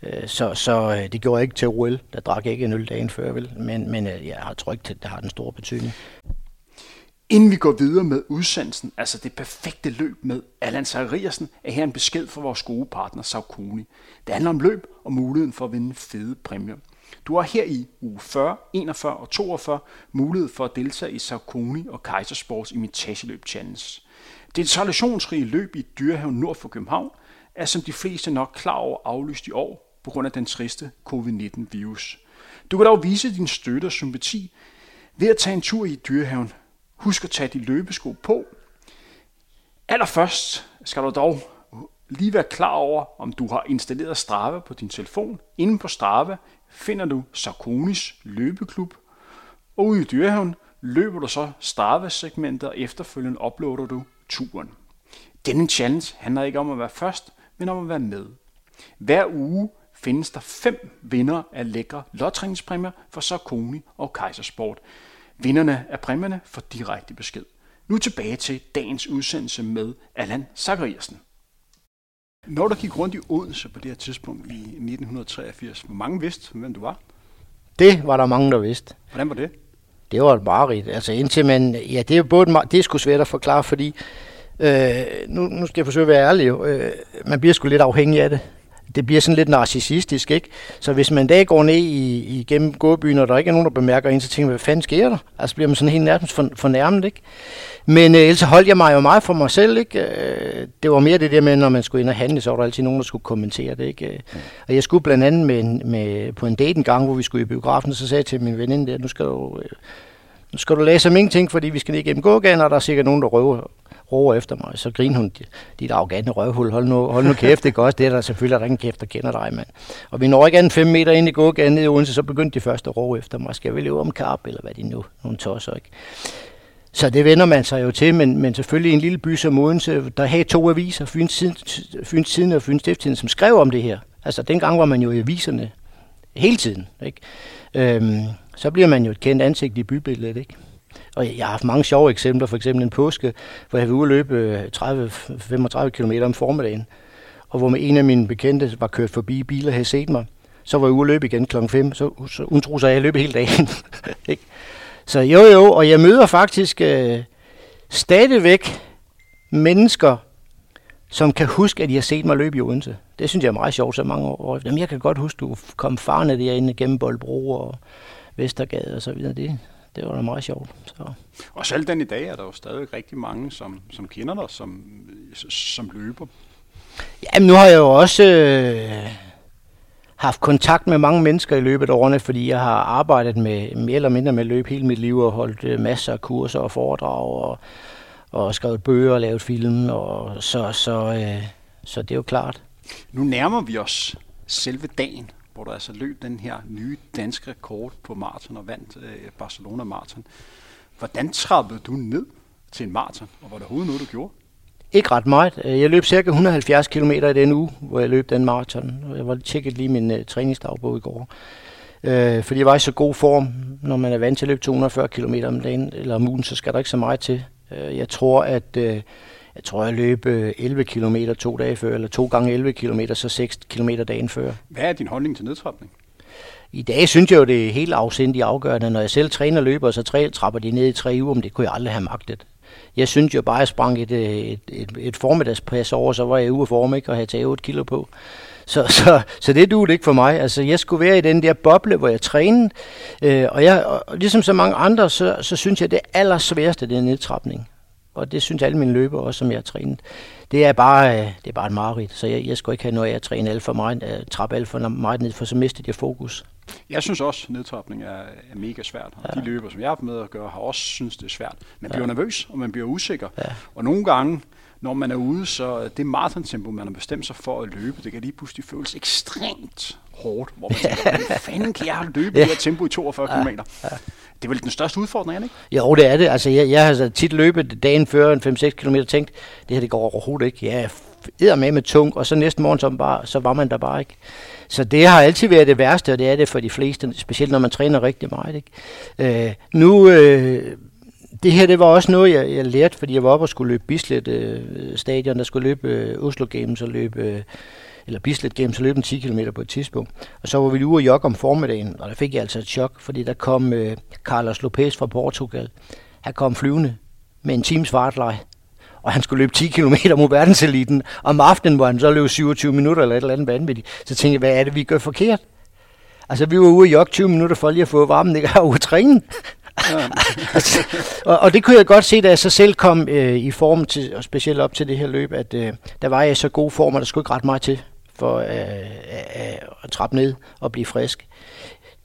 Øh, så, så øh, det gjorde jeg ikke til OL. Der drak jeg ikke en øl dagen før, vel? Men, men øh, jeg tror ikke, det har den store betydning. Inden vi går videre med udsendelsen, altså det perfekte løb med Allan Zachariasen, er her en besked fra vores gode partner Saucony. Det handler om løb og muligheden for at vinde fede præmier. Du har her i uge 40, 41 og 42 mulighed for at deltage i Saucony og Kaisersports Imitageløb Challenge. Det installationsrige løb i Dyrehaven nord for København er som de fleste nok klar over aflyst i år på grund af den triste covid-19-virus. Du kan dog vise din støtte og sympati ved at tage en tur i Dyrehaven. Husk at tage de løbesko på. Allerførst skal du dog lige være klar over, om du har installeret Strava på din telefon. Inden på Strava finder du Sarkonis løbeklub, og ude i Dyrehaven løber du så Strava-segmentet, og efterfølgende uploader du turen. Denne challenge handler ikke om at være først, men om at være med. Hver uge findes der fem vinder af lækre lodtræningspræmier for Sarkoni og Kaisersport. Vinderne af præmierne får direkte besked. Nu tilbage til dagens udsendelse med Allan Zachariasen. Når du gik rundt i Odense på det her tidspunkt i 1983, hvor mange vidste, hvem du var? Det var der mange, der vidste. Hvordan var det? Det var et mareridt. Altså indtil man, ja, det er både, det er sgu svært at forklare, fordi Øh, nu, nu skal jeg forsøge at være ærlig. Øh, man bliver sgu lidt afhængig af det. Det bliver sådan lidt narcissistisk, ikke? Så hvis man en dag går ned i, igennem gåbyen, og der ikke er nogen, der bemærker en, så tænker man, hvad fanden sker der? Altså bliver man sådan helt nærmest for, fornærmet, ikke? Men øh, ellers holdt jeg mig jo meget for mig selv, ikke? Øh, det var mere det der med, når man skulle ind og handle, så var der altid nogen, der skulle kommentere det, ikke? Mm. Og jeg skulle blandt andet med, med, på en date en gang, hvor vi skulle i biografen, så sagde jeg til min veninde der, nu skal du, øh, nu skal du læse om ingenting, fordi vi skal ned igennem gågaden, og der er sikkert nogen, der røver råber efter mig. Så griner hun, dit arrogante røvhul, hold nu, hold nu kæft, det er godt, det er der selvfølgelig er der ingen kæft, der kender dig, mand. Og vi når ikke andet fem meter ind i gågaden ned i Odense, så begyndte de første at råbe efter mig. Skal vi leve om karp, eller hvad de nu, nogle tosser, ikke? Så det vender man sig jo til, men, men selvfølgelig i en lille by som Odense, der havde to aviser, Fyns Tiden, Fyns Tiden og Fyns Stiftstiden, som skrev om det her. Altså dengang var man jo i aviserne hele tiden, ikke? Øhm, så bliver man jo et kendt ansigt i bybilledet, ikke? Og jeg har haft mange sjove eksempler, for eksempel en påske, hvor jeg var ude at løbe øh, 30-35 km om formiddagen, og hvor med en af mine bekendte var kørt forbi biler og havde set mig. Så var jeg ude at løbe igen klokken 5, så, så hun troede at jeg løb hele dagen. ikke? så jo jo, og jeg møder faktisk øh, stadigvæk mennesker, som kan huske, at de har set mig løbe i Odense. Det synes jeg er meget sjovt så mange år efter. Jamen, jeg kan godt huske, at du kom farne derinde gennem Boldbro og Vestergade og så videre. Det, det var da meget sjovt. Så. Og selv den i dag er der jo stadig rigtig mange, som, som kender dig som, som løber. Jamen nu har jeg jo også øh, haft kontakt med mange mennesker i løbet af årene, fordi jeg har arbejdet med mere eller mindre med løb hele mit liv og holdt øh, masser af kurser og foredrag og, og skrevet bøger og lavet film. Og så, så, øh, så det er jo klart. Nu nærmer vi os selve dagen hvor du altså løb den her nye danske rekord på maraton og vandt øh, Barcelona Marathon. Hvordan trappede du ned til en maraton, og var det overhovedet noget, du gjorde? Ikke ret meget. Øh, jeg løb cirka 170 km i den uge, hvor jeg løb den maraton. Jeg var tjekket lige min uh, træningsdagbog i går. Uh, fordi jeg var i så god form. Når man er vant til at løbe 240 km om dagen eller om ugen, så skal der ikke så meget til. Uh, jeg tror, at uh, jeg tror, jeg løb 11 km to dage før, eller to gange 11 km, så 6 km dagen før. Hvad er din holdning til nedtrapning? I dag synes jeg jo, det er helt afsindigt afgørende. Når jeg selv træner løber, så tre, trapper de ned i tre uger, men det kunne jeg aldrig have magtet. Jeg synes jo bare, at jeg sprang et, et, et, et formiddagspas over, så var jeg ude form, ikke, og havde taget 8 kilo på. Så, så, så det duede ikke for mig. Altså, jeg skulle være i den der boble, hvor jeg trænede, øh, og, jeg, og ligesom så mange andre, så, så synes jeg, det allersværeste, det er nedtrapning. Og det synes alle mine løbere også, som jeg har trænet. Det er bare, øh, det er bare en mareridt, så jeg, jeg skal ikke have noget af at træne alt for meget, uh, trappe alt for meget ned, for så mister jeg fokus. Jeg synes også, at nedtrapning er, er mega svært. Og ja. de løber, som jeg har med at gøre, har også synes, det er svært. Man bliver ja. nervøs, og man bliver usikker. Ja. Og nogle gange, når man er ude, så det maratontempo, man har bestemt sig for at løbe, det kan lige pludselig føles ekstremt hårdt, hvor man tænker, hvordan fanden kan jeg løbe ja. det her tempo i 42 km? Ja. Det er vel den største udfordring, ikke? Jo, det er det. Altså, jeg, jeg har tit løbet dagen før en 5-6 km tænkt, det her det går overhovedet ikke. Jeg er med med tung, og så næste morgen så, bare, så var man der bare ikke. Så det har altid været det værste, og det er det for de fleste, specielt når man træner rigtig meget. Ikke? Øh, nu, øh, det her det var også noget, jeg, jeg lærte, fordi jeg var oppe og skulle løbe Bislett øh, stadion, der skulle løbe øh, Oslo Games og løbe, øh, eller Bislett Games og løbe en 10 km på et tidspunkt. Og så var vi ude og jogge om formiddagen, og der fik jeg altså et chok, fordi der kom øh, Carlos Lopez fra Portugal. Han kom flyvende med en times fartleje og han skulle løbe 10 km mod verdenseliten. Om aftenen, hvor han så løb 27 minutter eller et eller andet vanvittigt, så tænkte jeg, hvad er det, vi gør forkert? Altså, vi var ude og jogge 20 minutter for lige at få varmen, ikke? Var ude at træne. Ja. altså, og, og det kunne jeg godt se, da jeg så selv kom øh, i form, til, og specielt op til det her løb, at øh, der var jeg i så god form, at der skulle ikke ret meget til for øh, øh, at trappe ned og blive frisk.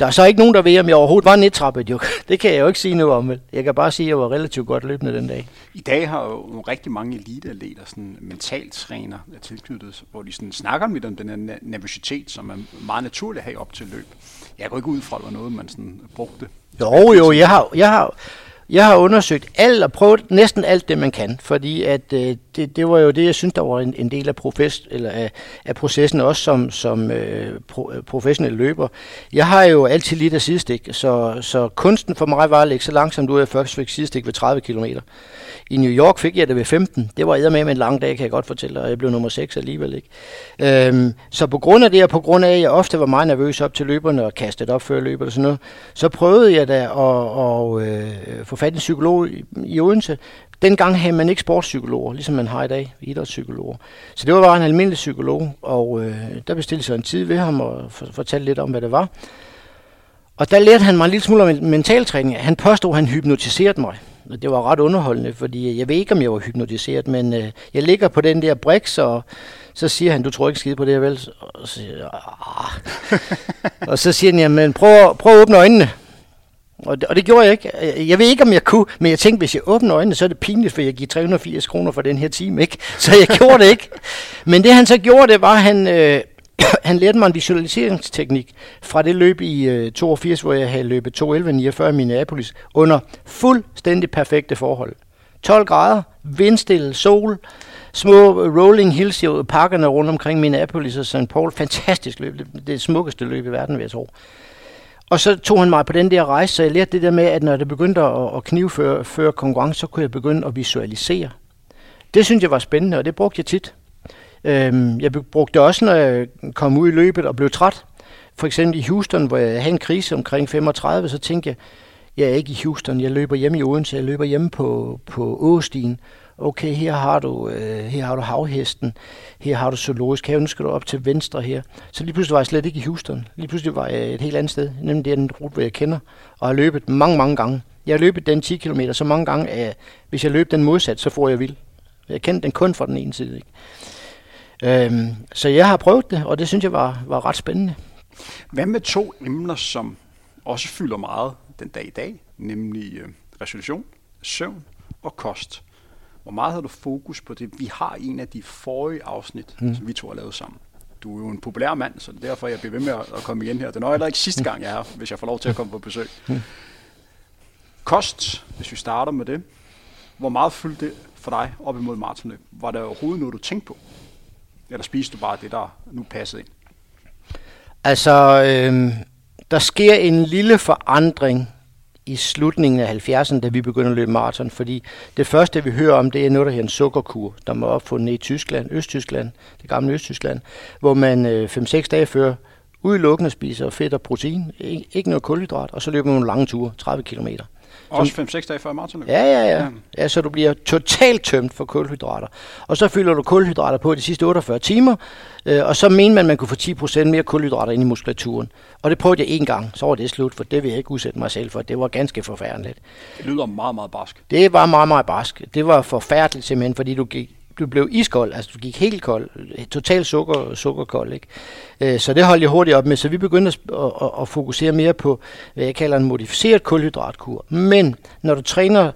Der er så ikke nogen, der ved, om jeg overhovedet var nedtrappet, jo. Det kan jeg jo ikke sige nu om. Jeg kan bare sige, at jeg var relativt godt løbende den dag. I dag har jo rigtig mange eliteatleter sådan mentaltræner tilknyttet, hvor de sådan snakker lidt om den her nervøsitet, som er meget naturligt at have op til løb. Jeg går ikke ud fra, at det var noget, man sådan brugte. Jo, jo, jeg har, jeg har, jeg har undersøgt alt og prøvet næsten alt det, man kan, fordi at, øh, det, det var jo det, jeg synes, der var en, en del af, profes, eller af, af processen, også som, som øh, pro, øh, professionel løber. Jeg har jo altid lidt af sidestik, så, så kunsten for mig var at lægge så langsomt ud, at jeg først fik sidestik ved 30 km. I New York fik jeg det ved 15. Det var med en lang dag, kan jeg godt fortælle, og jeg blev nummer 6 alligevel. Ikke? Øhm, så på grund af det, og på grund af, at jeg ofte var meget nervøs op til løberne og kastet op før løbet og sådan noget, så prøvede jeg da at, at, at øh, få fat i en psykolog i, Odense. Dengang havde man ikke sportspsykologer, ligesom man har i dag, idrætspsykologer. Så det var bare en almindelig psykolog, og øh, der bestilte sig en tid ved ham og fortalte lidt om, hvad det var. Og der lærte han mig en lille smule om mentaltræning. Han påstod, at han hypnotiserede mig. Og det var ret underholdende, fordi jeg ved ikke, om jeg var hypnotiseret, men øh, jeg ligger på den der brix, og så siger han, du tror ikke skide på det her, vel? Og så, siger jeg, og så siger han, jamen prøv, prøv at åbne øjnene. Og det, og det gjorde jeg ikke. Jeg ved ikke, om jeg kunne, men jeg tænkte, hvis jeg åbner øjnene, så er det pinligt, for jeg giver 380 kroner for den her time, ikke? Så jeg gjorde det ikke. Men det han så gjorde, det var, at han, øh, han lærte mig en visualiseringsteknik fra det løb i øh, 82, hvor jeg havde løbet 2.11.49 i Minneapolis, under fuldstændig perfekte forhold. 12 grader, vindstille, sol, små øh, rolling hills i parkerne rundt omkring Minneapolis og St. Paul. Fantastisk løb. Det, det smukkeste løb i verden, vil jeg tro. Og så tog han mig på den der rejse, så jeg lærte det der med, at når det begyndte at, at knivføre føre konkurrence, så kunne jeg begynde at visualisere. Det synes jeg var spændende, og det brugte jeg tit. Øhm, jeg brugte det også, når jeg kom ud i løbet og blev træt. For eksempel i Houston, hvor jeg havde en krise omkring 35, så tænkte jeg, jeg er ikke i Houston, jeg løber hjemme i Odense, jeg løber hjemme på, på Åstien. Okay, her har du, øh, her har du havhesten, her har du zoologisk have, nu skal du op til venstre her. Så lige pludselig var jeg slet ikke i Houston. Lige pludselig var jeg et helt andet sted, nemlig det er den rute, hvor jeg kender, og har løbet mange, mange gange. Jeg har løbet den 10 km så mange gange, at hvis jeg løb den modsat, så får jeg vild. Jeg kendte den kun fra den ene side. Ikke? Øhm, så jeg har prøvet det, og det synes jeg var, var ret spændende. Hvad med to emner, som også fylder meget den dag i dag, nemlig øh, resolution, søvn og kost? Hvor meget har du fokus på det? Vi har en af de forrige afsnit, mm. som vi to har lavet sammen. Du er jo en populær mand, så det er derfor, jeg bliver ved med at komme igen her. Det er nok ikke sidste gang, jeg er her, hvis jeg får lov til at komme på besøg. Mm. Kost, hvis vi starter med det. Hvor meget fyldte det for dig op imod maratonløb? Var det overhovedet noget, du tænkte på? Eller spiste du bare det, der nu passede ind? Altså, øh, der sker en lille forandring i slutningen af 70'erne, da vi begynder at løbe maraton, fordi det første, vi hører om, det er noget, der hedder en sukkerkur, der var opfundet i Tyskland, Østtyskland, det gamle Østtyskland, hvor man øh, 5-6 dage før udelukkende spiser fedt og protein, ikke, noget kulhydrat, og så løber man nogle lange ture, 30 km. Også 5-6 dage før maratonløb? Ja, ja, ja, ja. så du bliver totalt tømt for kulhydrater. Og så fylder du kulhydrater på de sidste 48 timer, øh, og så mener man, at man kunne få 10% mere kulhydrater ind i muskulaturen. Og det prøvede jeg en gang, så var det slut, for det vil jeg ikke udsætte mig selv for. Det var ganske forfærdeligt. Det lyder meget, meget barsk. Det var meget, meget barsk. Det var forfærdeligt simpelthen, fordi du gik du blev iskold, altså du gik helt kold, totalt sukker, sukkerkold. Ikke? Øh, så det holdt jeg hurtigt op med, så vi begyndte at, at, at fokusere mere på, hvad jeg kalder en modificeret kulhydratkur. Men når du træner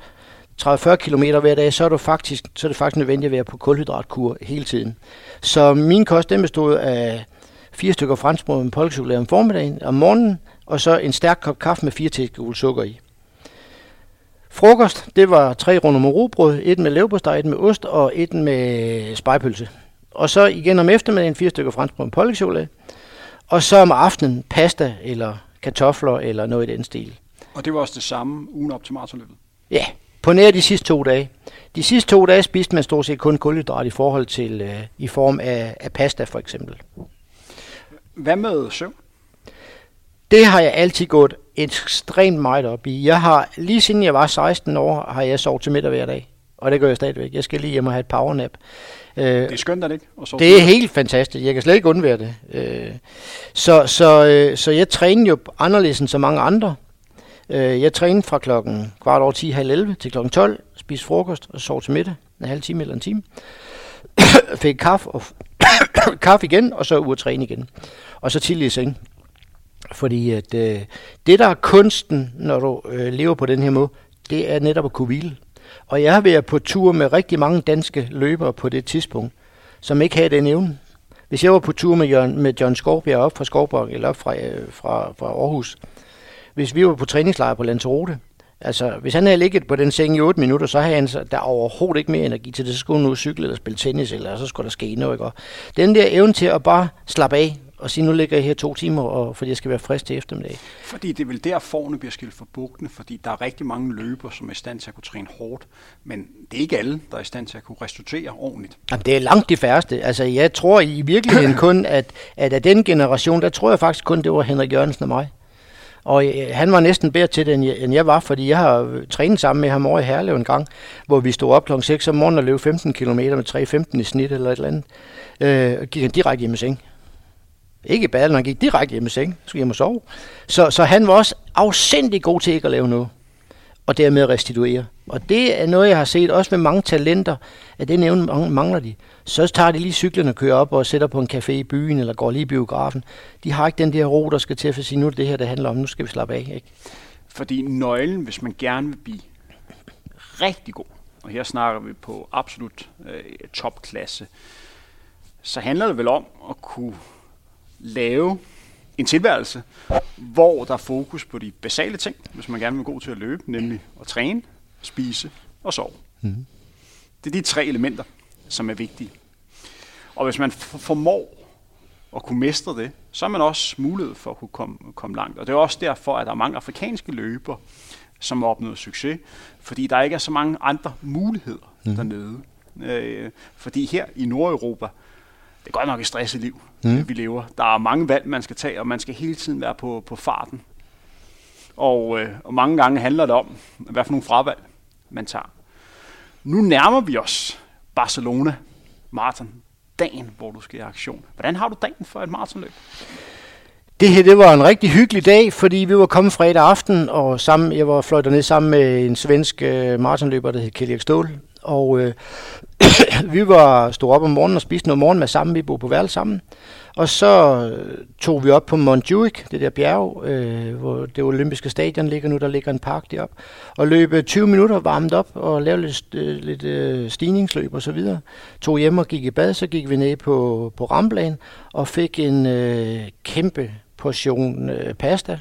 30-40 km hver dag, så er, du faktisk, så er det faktisk nødvendigt at være på kulhydratkur hele tiden. Så min kost, den bestod af fire stykker franskbrød med polkchokolade om formiddagen, om morgenen, og så en stærk kop kaffe med fire teskefulde sukker i. Frokost, det var tre runder med robrød, et med leverpostej, et med ost og et med spejpølse. Og så igen om eftermiddagen fire stykker franskbrød med pålægchokolade. Og så om aftenen pasta eller kartofler eller noget i den stil. Og det var også det samme ugen op til maratonløbet? Ja, på nær de sidste to dage. De sidste to dage spiste man stort set kun kulhydrat i forhold til øh, i form af, af pasta for eksempel. Hvad med søvn? Det har jeg altid gået ekstremt meget op i. Jeg har, lige siden jeg var 16 år, har jeg sovet til middag hver dag. Og det gør jeg stadigvæk. Jeg skal lige hjem og have et powernap. Øh, det er skønt, er det ikke? Og det er helt fantastisk. Jeg kan slet ikke undvære det. Øh, så, så, øh, så jeg træner jo anderledes end så mange andre. Jeg træner fra klokken kvart over 10, halv 11 til klokken 12, spise frokost og sove til middag, en halv time eller en time. Fik kaffe, og kaffe igen, og så ud at træne igen. Og så tidlig i seng. Fordi at, øh, det, der er kunsten, når du øh, lever på den her måde, det er netop at kunne hvile. Og jeg har været på tur med rigtig mange danske løbere på det tidspunkt, som ikke havde den evne. Hvis jeg var på tur med, Jørgen, med John Skovbjerg op fra Skovborg, eller op fra, øh, fra, fra Aarhus, hvis vi var på træningslejr på Lanzarote, altså hvis han havde ligget på den seng i 8 minutter, så havde han der overhovedet ikke mere energi til det. Så skulle han nu cykle eller spille tennis, eller så skulle der ske noget. Ikke? Den der evne til at bare slappe af, og sige, nu ligger jeg her to timer, og, fordi jeg skal være frisk til eftermiddag. Fordi det er vel der, forne bliver skilt for bugtene, fordi der er rigtig mange løber, som er i stand til at kunne træne hårdt, men det er ikke alle, der er i stand til at kunne restituere ordentligt. Jamen, det er langt de færreste. Altså, jeg tror i virkeligheden kun, at, at af den generation, der tror jeg faktisk kun, det var Henrik Jørgensen og mig. Og øh, han var næsten bedre til det, end jeg, end jeg var, fordi jeg har trænet sammen med ham over i Herlev en gang, hvor vi stod op kl. 6 om morgenen og løb 15 km med 3.15 i snit eller et eller andet. Øh, gik han direkte hjem i seng. Ikke i bad, han gik direkte hjem i seng, skulle hjem og sove. Så, så han var også afsindig god til ikke at lave noget, og dermed restituere. Og det er noget, jeg har set også med mange talenter, at det nævne mangler de. Så tager de lige cyklen og kører op og sætter på en café i byen, eller går lige i biografen. De har ikke den der ro, der skal til for at sige, nu er det her, det handler om, nu skal vi slappe af. Ikke? Fordi nøglen, hvis man gerne vil blive rigtig god, og her snakker vi på absolut øh, topklasse, så handler det vel om at kunne lave en tilværelse, hvor der er fokus på de basale ting, hvis man gerne vil være god til at løbe, nemlig at træne, spise og sove. Mm. Det er de tre elementer, som er vigtige. Og hvis man formår at kunne mestre det, så har man også mulighed for at kunne komme, komme langt. Og det er også derfor, at der er mange afrikanske løber, som har opnået succes, fordi der ikke er så mange andre muligheder mm. dernede. Øh, fordi her i Nordeuropa, det er godt nok et stresset liv, mm. vi lever. Der er mange valg, man skal tage, og man skal hele tiden være på, på farten. Og, øh, og mange gange handler det om, hvad for nogle fravalg man tager. Nu nærmer vi os Barcelona Marathon, dagen, hvor du skal i aktion. Hvordan har du dagen for et maratonløb? Det her, det var en rigtig hyggelig dag, fordi vi var kommet fredag aften, og sammen, jeg var fløjtet ned sammen med en svensk øh, maratonløber, der hed Kjell Ståhl. Og øh, vi var stod op om morgenen og spiste noget morgenmad sammen. Vi boede på værelse sammen. Og så øh, tog vi op på Montjuic, det der bjerg, øh, hvor det olympiske stadion ligger nu. Der ligger en park deroppe. Og løb øh, 20 minutter varmet op og lavede lidt, øh, lidt øh, stigningsløb og så videre. Tog hjem og gik i bad. Så gik vi ned på, på Ramblan og fik en øh, kæmpe portion øh, pasta.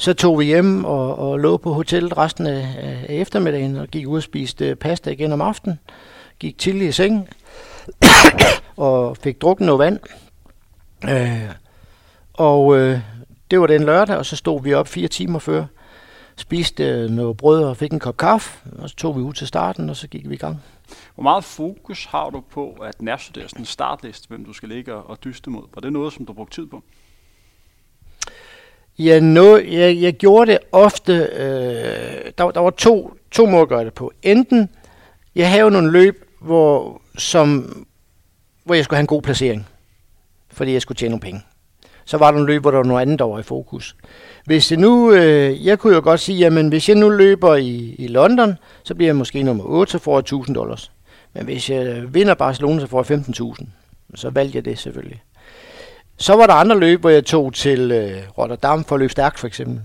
Så tog vi hjem og, og lå på hotellet resten af, af eftermiddagen og gik ud og spiste øh, pasta igen om aftenen gik til i seng og fik drukket noget vand. Øh, og øh, det var den lørdag, og så stod vi op fire timer før, spiste øh, noget brød og fik en kop kaffe, og så tog vi ud til starten, og så gik vi i gang. Hvor meget fokus har du på at nærstudere sådan en startliste, hvem du skal ligge og dyste mod? Var det noget, som du brugte tid på? Ja, nå, jeg, jeg gjorde det ofte. Øh, der, der var to, to måder at gøre det på. Enten, jeg havde nogle løb, hvor, som, hvor jeg skulle have en god placering, fordi jeg skulle tjene nogle penge. Så var der nogle løb, hvor der var noget andet, der var i fokus. Hvis det nu, øh, jeg kunne jo godt sige, jamen hvis jeg nu løber i, i London, så bliver jeg måske nummer 8, så får jeg 1000 dollars. Men hvis jeg vinder Barcelona, så får jeg 15.000. Så valgte jeg det selvfølgelig. Så var der andre løb, hvor jeg tog til øh, Rotterdam for at løbe stærkt for eksempel.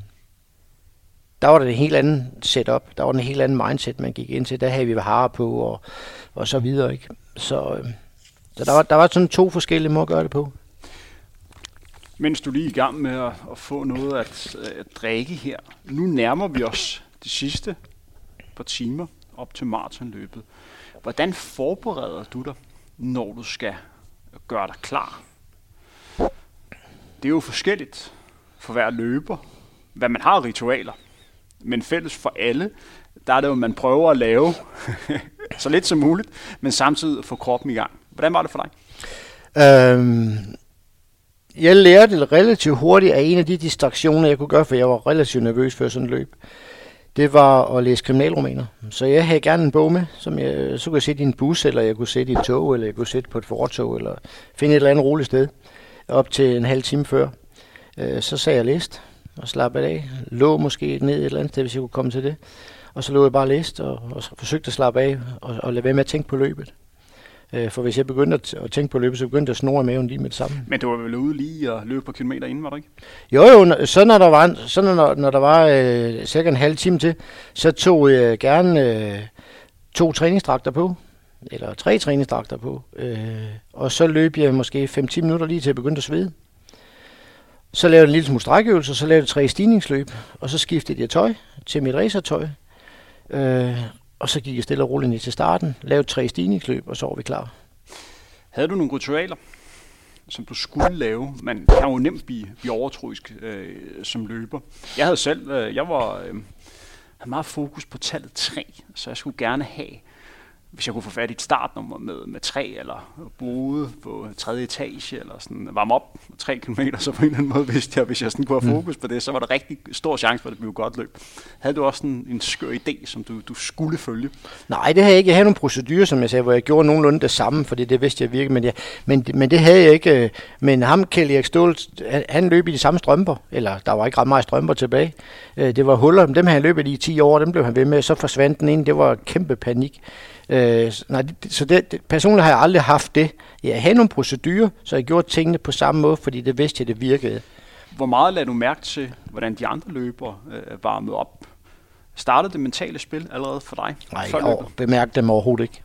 Der var det en helt anden setup. Der var en helt anden mindset, man gik ind til. Der havde vi har på og, og så videre. Ikke? Så, øh, så der, var, der var sådan to forskellige måder at gøre det på. Mens du lige er i gang med at, at få noget at, at drikke her. Nu nærmer vi os de sidste par timer op til maratonløbet. Hvordan forbereder du dig, når du skal gøre dig klar? Det er jo forskelligt for hver løber, hvad man har ritualer. Men fælles for alle, der er det jo, man prøver at lave så lidt som muligt, men samtidig få kroppen i gang. Hvordan var det for dig? Øhm, jeg lærte relativt hurtigt af en af de distraktioner, jeg kunne gøre, for jeg var relativt nervøs før sådan et løb. Det var at læse kriminalromaner. Så jeg havde gerne en bog med, som jeg, så kunne jeg sætte i en bus, eller jeg kunne sætte i et tog, eller jeg kunne sætte på et fortog, eller finde et eller andet roligt sted, op til en halv time før. Øh, så sagde jeg læst og slappede af. Lå måske ned et eller andet sted, hvis jeg kunne komme til det. Og så lå jeg bare læst og, og forsøgte at slappe af og, og lade være med at tænke på løbet. Øh, for hvis jeg begyndte at, at tænke på løbet, så begyndte jeg at snore maven lige med det samme. Men du var vel ude lige og løbe på kilometer inden, var du ikke? Jo, jo. Så når der var, så når, når der var øh, cirka en halv time til, så tog jeg gerne øh, to træningsdragter på eller tre træningsdragter på. Øh, og så løb jeg måske 5-10 minutter lige til at begynde at svede. Så lavede jeg en lille smule strækøvelse, så lavede jeg tre stigningsløb, og så skiftede jeg tøj til mit racertøj. Øh, og så gik jeg stille og roligt ned til starten, lavede tre stigningsløb, og så var vi klar. Havde du nogle ritualer, som du skulle lave? Man kan jo nemt blive, blive overtroisk øh, som løber. Jeg havde selv, øh, jeg var øh, havde meget fokus på tallet 3, så jeg skulle gerne have hvis jeg kunne få fat i et startnummer med, med træ eller boede på tredje etage eller sådan varme op tre kilometer, så på en eller anden måde vidste jeg, hvis jeg sådan kunne have mm. fokus på det, så var der rigtig stor chance for, at det blev godt løb. Havde du også en, en skør idé, som du, du skulle følge? Nej, det havde jeg ikke. Jeg havde nogle procedurer, som jeg sagde, hvor jeg gjorde nogenlunde det samme, fordi det vidste jeg virkelig, men, jeg, men, men det havde jeg ikke. Men ham, Kjell Erik Ståhl, han, han løb i de samme strømper, eller der var ikke ret meget strømper tilbage. Øh, det var huller, dem havde han løbet i 10 år, dem blev han ved med, så forsvandt den ene, det var kæmpe panik. Øh, nej, så det, personligt har jeg aldrig haft det. Jeg havde nogle procedurer, så jeg gjorde tingene på samme måde, fordi det vidste jeg, det virkede. Hvor meget lader du mærke til, hvordan de andre løbere øh, varmede op? Startede det mentale spil allerede for dig? Nej, jeg bemærkte dem overhovedet ikke.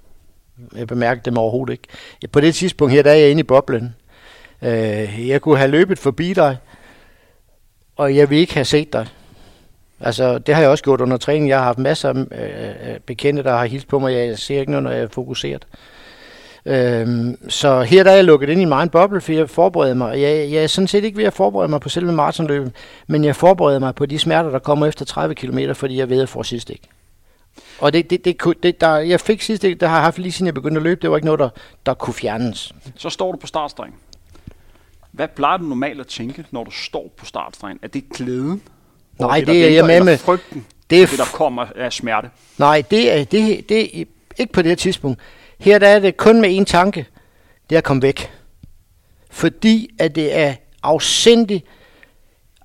Jeg bemærkte dem overhovedet ikke. På det tidspunkt her, der er jeg inde i boblen. Øh, jeg kunne have løbet forbi dig, og jeg vil ikke have set dig. Altså, det har jeg også gjort under træning. Jeg har haft masser af øh, øh, bekendte, der har hilst på mig. Jeg ser ikke noget, når jeg er fokuseret. Øhm, så her der er jeg lukket ind i min egen boble, for jeg forbereder mig. Jeg, jeg er sådan set ikke ved at forberede mig på selve maratonløbet, men jeg forbereder mig på de smerter, der kommer efter 30 km, fordi jeg ved, at jeg får sidst ikke. Og det, det, det, det, der, jeg fik sidst ikke, det har jeg haft lige siden jeg begyndte at løbe, det var ikke noget, der, der kunne fjernes. Så står du på startstregen. Hvad plejer du normalt at tænke, når du står på startstregen? Er det glæden? Nej, det, det er jeg med med. Frygten, det, er det, der kommer af smerte. Nej, det er, det, det er ikke på det her tidspunkt. Her der er det kun med en tanke. Det er at komme væk. Fordi at det er afsindigt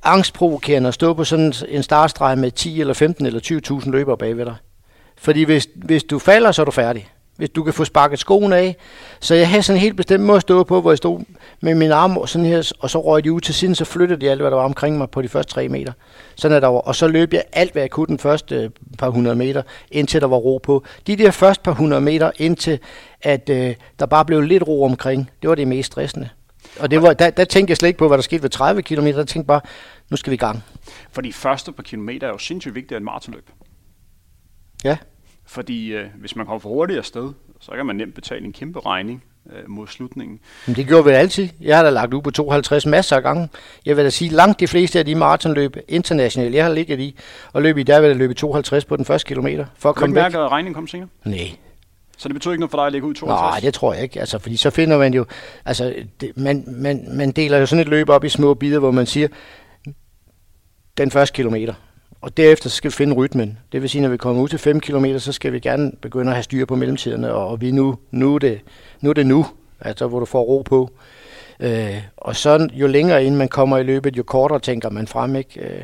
angstprovokerende at stå på sådan en startstreg med 10 eller 15 eller 20.000 løbere bagved dig. Fordi hvis, hvis du falder, så er du færdig hvis du kan få sparket skoen af. Så jeg havde sådan en helt bestemt måde at stå på, hvor jeg stod med min arm sådan her, og så røg de ud til siden, så flyttede de alt, hvad der var omkring mig på de første tre meter. Sådan der var, og så løb jeg alt, hvad jeg kunne den første øh, par hundrede meter, indtil der var ro på. De der første par hundrede meter, indtil at øh, der bare blev lidt ro omkring, det var det mest stressende. Og det var, der, der tænkte jeg slet ikke på, hvad der skete ved 30 km. Der tænkte bare, nu skal vi i gang. For de første par kilometer er jo sindssygt vigtigt at en maratonløb. Ja. Fordi øh, hvis man kommer for hurtigt afsted, så kan man nemt betale en kæmpe regning øh, mod slutningen. Men det gjorde vi altid. Jeg har da lagt ud på 52 masser af gange. Jeg vil da sige, langt de fleste af de maratonløb internationalt, jeg har ligget i, og løb i, der vil jeg løbe 52 på den første kilometer. For at komme væk. mærke, at regningen kom senere? Nej. Så det betyder ikke noget for dig at lægge ud 52? Nej, det tror jeg ikke. Altså, fordi så finder man jo... Altså, det, man, man, man deler jo sådan et løb op i små bidder, hvor man siger, den første kilometer. Og derefter skal vi finde rytmen. Det vil sige, når vi kommer ud til 5 km, så skal vi gerne begynde at have styr på mellemtiderne, og vi nu, nu, er det, nu er det nu, altså hvor du får ro på. Øh, og så jo længere ind man kommer i løbet, jo kortere tænker man frem. Ikke? Øh,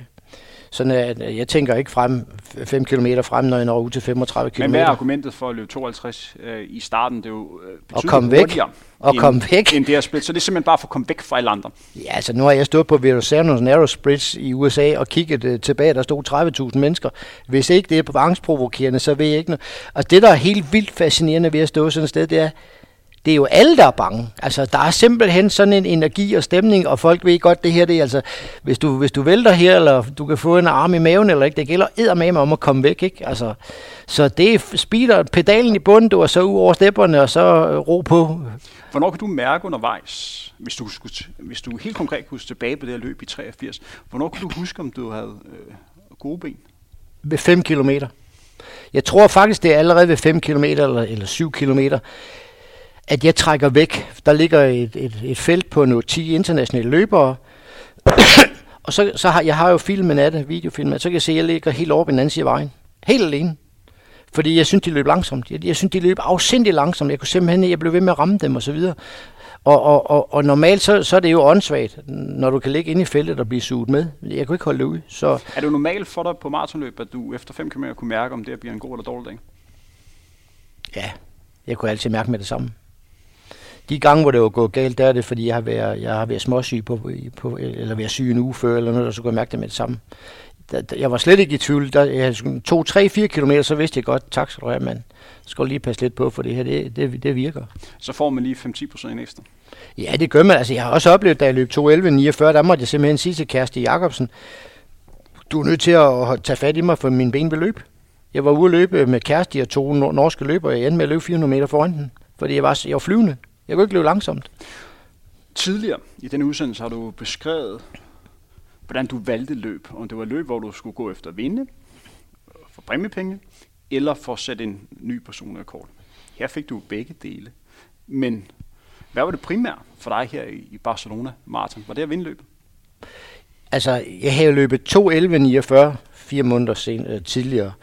Øh, sådan at jeg tænker ikke frem 5 km frem, når jeg når ud til 35 km. Men hvad er argumentet for at løbe 52 øh, i starten? Det er jo øh, og komme væk. Og end, komme væk. End det er split. Så det er simpelthen bare for at komme væk fra alle andre. Ja, altså nu har jeg stået på Verrazano's Narrow Bridge i USA og kigget uh, tilbage, der stod 30.000 mennesker. Hvis ikke det er på angstprovokerende, så ved jeg ikke noget. Og det, der er helt vildt fascinerende ved at stå sådan et sted, det er, det er jo alle, der er bange. Altså, der er simpelthen sådan en energi og stemning, og folk ved godt, det her, det er altså, hvis du, hvis du vælter her, eller du kan få en arm i maven, eller ikke, det gælder eddermame om at komme væk, ikke? Altså, så det er speeder, pedalen i bunden, er så ud over stepperne, og så øh, ro på. Hvornår kan du mærke undervejs, hvis du, skulle, hvis du helt konkret kunne tilbage på det her løb i 83, hvornår kunne du huske, om du havde øh, gode ben? Ved 5 kilometer. Jeg tror faktisk, det er allerede ved 5 km eller, eller 7 kilometer at jeg trækker væk. Der ligger et, et, et felt på nogle 10 internationale løbere, og så, så har jeg har jo filmen af det, videofilmen, så kan jeg se, at jeg ligger helt over på den anden side af vejen. Helt alene. Fordi jeg synes, de løb langsomt. Jeg, jeg synes, de løb afsindig langsomt. Jeg kunne simpelthen, jeg blev ved med at ramme dem og så videre. Og, og, og, og normalt så, så er det jo åndssvagt, når du kan ligge inde i feltet og blive suget med. Jeg kunne ikke holde det ud. Så er det normalt for dig på maratonløb, at du efter 5 km kunne mærke, om det bliver en god eller dårlig dag? Ja, jeg kunne altid mærke med det samme. De gange, hvor det var gået galt, der er det, fordi jeg har været, jeg har været småsyg på, på, eller været syg en uge før, eller noget, så kunne jeg mærke det med det samme. Jeg var slet ikke i tvivl. Der, jeg to, tre, fire kilometer, så vidste jeg godt, tak skal du have, mand. Skal lige passe lidt på, for det her, det, det, det virker. Så får man lige 5-10 procent ekstra? Ja, det gør man. Altså, jeg har også oplevet, da jeg løb 2.11.49, der måtte jeg simpelthen sige til Kæreste Jacobsen, du er nødt til at tage fat i mig, for min ben vil løbe. Jeg var ude at løbe med Kæreste og to norske løbere, og jeg endte med at løbe 400 meter foran den, fordi jeg var, jeg var flyvende. Jeg kunne ikke løbe langsomt. Tidligere i denne udsendelse har du beskrevet, hvordan du valgte løb. Om det var løb, hvor du skulle gå efter at vinde, for præmiepenge, eller for at sætte en ny personrekord. Her fik du begge dele. Men hvad var det primært for dig her i Barcelona Martin? Var det at vinde løbet? Altså, jeg havde løbet 2.11.49 fire måneder sen, øh, tidligere.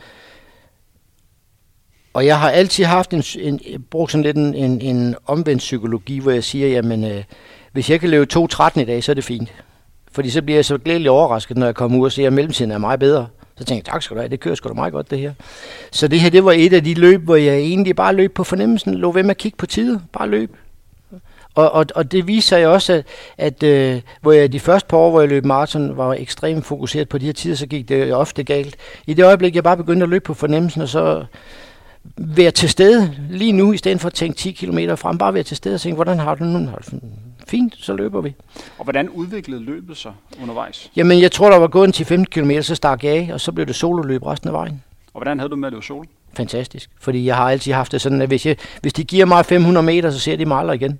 Og jeg har altid haft en, en brugt sådan lidt en, en, en omvendt psykologi, hvor jeg siger, jamen, øh, hvis jeg kan løbe 2.13 i dag, så er det fint. Fordi så bliver jeg så glædelig overrasket, når jeg kommer ud og ser, at mellemtiden er meget bedre. Så tænker jeg, tak skal du have, det kører sgu da meget godt det her. Så det her, det var et af de løb, hvor jeg egentlig bare løb på fornemmelsen, lå ved med at kigge på tider, bare løb. Og, og, og det viser jeg også, at, at øh, hvor jeg de første par år, hvor jeg løb maraton, var ekstremt fokuseret på de her tider, så gik det ofte galt. I det øjeblik, jeg bare begyndte at løbe på fornemmelsen, og så være til stede lige nu, i stedet for at tænke 10 km frem. Bare være til stede og tænke, hvordan har du nu? Fint, så løber vi. Og hvordan udviklede løbet sig undervejs? Jamen, jeg tror, der var gået en 10-15 km, så stak jeg af, og så blev det sololøb resten af vejen. Og hvordan havde du med, at det var sol? Fantastisk, fordi jeg har altid haft det sådan, at hvis, jeg, hvis de giver mig 500 meter, så ser de mig aldrig igen.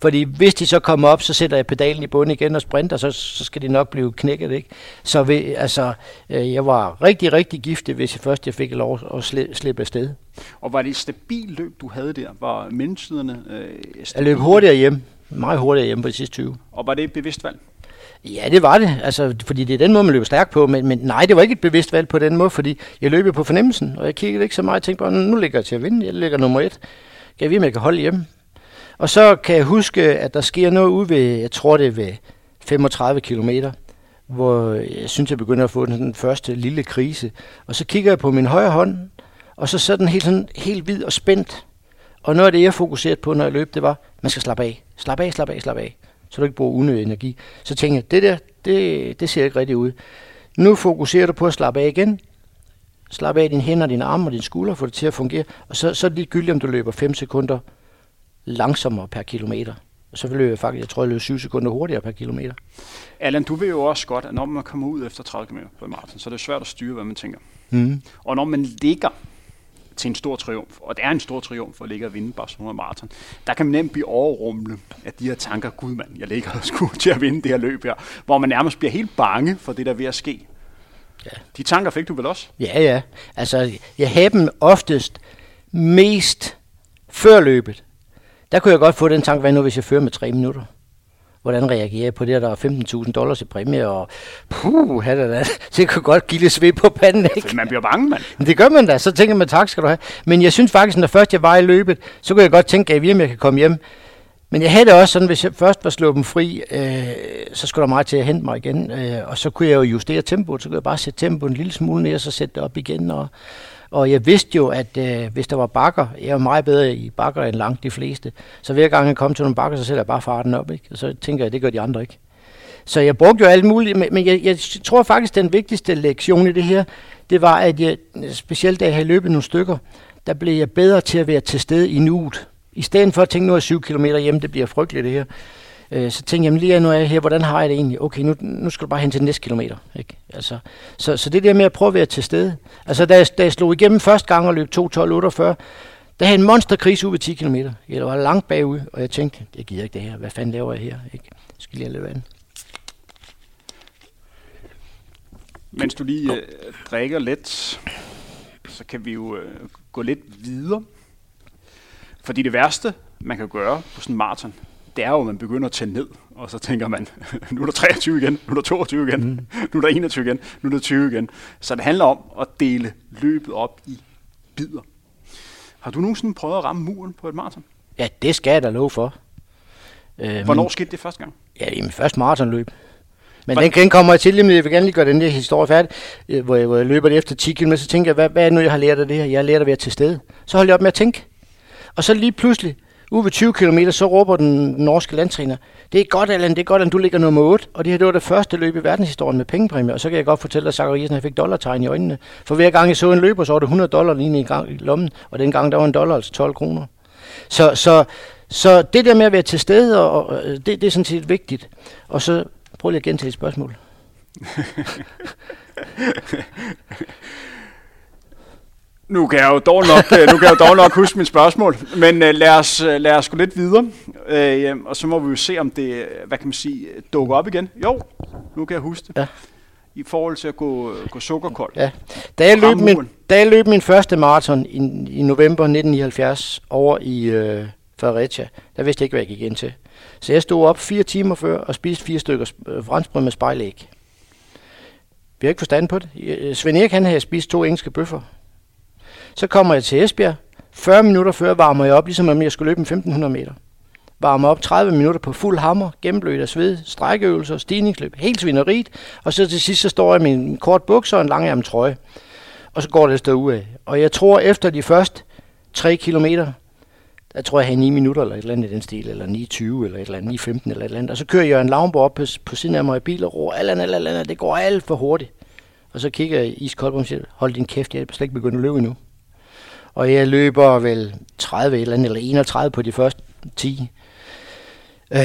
Fordi hvis de så kommer op, så sætter jeg pedalen i bunden igen og sprinter, så, så skal de nok blive knækket. Ikke? Så ved, altså, øh, jeg var rigtig, rigtig giftig, hvis jeg først jeg fik lov at sli, slippe afsted. Og var det et stabilt løb, du havde der? Var mellemtiderne øh, Jeg løb hurtigere hjem. Meget hurtigere hjem på de sidste 20. Og var det et bevidst valg? Ja, det var det. Altså, fordi det er den måde, man løber stærkt på. Men, men nej, det var ikke et bevidst valg på den måde, fordi jeg løb på fornemmelsen. Og jeg kiggede ikke så meget. Jeg tænkte bare, nu ligger jeg til at vinde. Jeg ligger nummer et. Kan jeg vide, om jeg kan holde hjemme? Og så kan jeg huske, at der sker noget ude ved, jeg tror det er ved 35 km, hvor jeg synes, jeg begynder at få den første lille krise. Og så kigger jeg på min højre hånd, og så sådan den helt, sådan, helt hvid og spændt. Og noget af det, jeg fokuserede på, når jeg løb, det var, man skal slappe af. Slap af, slap af, slap af. Så du ikke bruger unødig energi. Så tænkte jeg, det der, det, det ser ikke rigtigt ud. Nu fokuserer du på at slappe af igen. Slap af dine hænder, dine arme og dine skuldre, få det til at fungere. Og så, så er det ligegyldigt, om du løber 5 sekunder langsommere per kilometer. Så vil jeg faktisk, jeg tror, jeg løb 7 sekunder hurtigere per kilometer. Allan, du ved jo også godt, at når man kommer ud efter 30 km på maraton, så er det svært at styre, hvad man tænker. Mm. Og når man ligger til en stor triumf, og det er en stor triumf at ligge og vinde Barcelona Marathon, der kan man nemt blive overrumlet af de her tanker, gud mand, jeg ligger og skulle til at vinde det her løb her, hvor man nærmest bliver helt bange for det, der er ved at ske. Ja. De tanker fik du vel også? Ja, ja. Altså, jeg havde dem oftest mest før løbet. Der kunne jeg godt få den tanke, hvad nu hvis jeg fører med tre minutter? hvordan reagerer jeg på det, at der er 15.000 dollars i præmie, og puh, det, da. det kunne godt give lidt sved på panden, ikke? Man bliver bange, mand. Det gør man da, så tænker man, tak skal du have. Men jeg synes faktisk, når først jeg var i løbet, så kunne jeg godt tænke, at jeg kan komme hjem. Men jeg havde det også sådan, hvis jeg først var slået dem fri, øh, så skulle der meget til at hente mig igen. Øh, og så kunne jeg jo justere tempoet, så kunne jeg bare sætte tempoet en lille smule ned, og så sætte det op igen. Og, og jeg vidste jo, at øh, hvis der var bakker, jeg er meget bedre i bakker end langt de fleste, så hver gang jeg kom til nogle bakker, så sætter jeg bare farten op. Ikke? Og så tænker jeg, at det gør de andre ikke. Så jeg brugte jo alt muligt, men jeg, jeg tror faktisk, den vigtigste lektion i det her, det var, at jeg, specielt da jeg havde løbet nogle stykker, der blev jeg bedre til at være til stede i nuet. I stedet for at tænke, nu er 7 km hjem, det bliver frygteligt det her. Øh, så tænkte jeg, lige nu er jeg her, hvordan har jeg det egentlig? Okay, nu, nu skal du bare hen til næste kilometer. Ikke? Altså, så, så det der med at prøve at være til stede. Altså, da jeg, da jeg slog igennem første gang og løb 2.12.48, der havde en monsterkris ude ved 10 km. Jeg var langt bagud, og jeg tænkte, jeg gider ikke det her. Hvad fanden laver jeg her? Ikke? Jeg skal lige have lidt vand. Mens du lige øh, drikker lidt, så kan vi jo øh, gå lidt videre. Fordi det værste, man kan gøre på sådan en maraton, det er jo, at man begynder at tælle ned, og så tænker man, nu er der 23 igen, nu er der 22 igen, mm. nu er der 21 igen, nu er der 20 igen. Så det handler om at dele løbet op i bidder. Har du nogensinde prøvet at ramme muren på et maraton? Ja, det skal jeg da love for. Øh, Hvornår men, skete det første gang? Ja, i min første maratonløb. Men den, den kommer jeg til, men jeg vil gerne lige gøre den der historie færdig, øh, hvor jeg, hvor jeg løber det efter 10 km, så tænker jeg, hvad, hvad er det nu, jeg har lært af det her? Jeg har lært at være til stede. Så holder jeg op med at tænke. Og så lige pludselig, ude ved 20 km, så råber den norske landtræner, det er godt, Allan, det er godt, at du ligger nummer 8. Og det her, det var det første løb i verdenshistorien med pengepræmie. Og så kan jeg godt fortælle, at Zachariasen han fik dollartegn i øjnene. For hver gang jeg så en løber, så var det 100 dollar lige i, gang i lommen. Og den gang, der var en dollar, altså 12 kroner. Så, så, så det der med at være til stede, og, og øh, det, det er sådan set vigtigt. Og så prøv lige at gentage et spørgsmål. Nu kan jeg jo dog nok, øh, nu kan jeg jo dog nok huske mit spørgsmål, men uh, lad, os, uh, lad os gå lidt videre, uh, og så må vi jo se, om det, hvad kan man sige, dukker op igen. Jo, nu kan jeg huske det. Ja. I forhold til at gå, gå sukkerkold. Ja. Da jeg, løb min, da jeg løb min første maraton i, i november 1979 over i uh, Fredericia, der vidste jeg ikke, hvad jeg gik ind til. Så jeg stod op fire timer før og spiste fire stykker franskbrød med spejlæg. Vi har ikke forstand på det. Svend Erik han havde spist to engelske bøffer så kommer jeg til Esbjerg. 40 minutter før varmer jeg op, ligesom om jeg skulle løbe en 1500 meter. Varmer op 30 minutter på fuld hammer, gennemblødt af sved, strækøvelser, stigningsløb, helt svineriet. Og så til sidst, så står jeg med en kort bukser og en lang trøje. Og så går det afsted ud af. Og jeg tror, efter de første 3 kilometer, jeg tror jeg, havde 9 minutter eller et eller andet i den stil, eller 9.20 eller et eller andet, 9.15 eller et eller andet. Og så kører Jørgen Lavnborg op på, på siden af mig i bil og råber, alt andet, alt andet, det går alt for hurtigt. Og så kigger jeg iskoldt på mig og siger, hold din kæft, jeg er slet ikke begyndt at løbe endnu. Og jeg løber vel 30 eller, eller 31 på de første 10. Øh,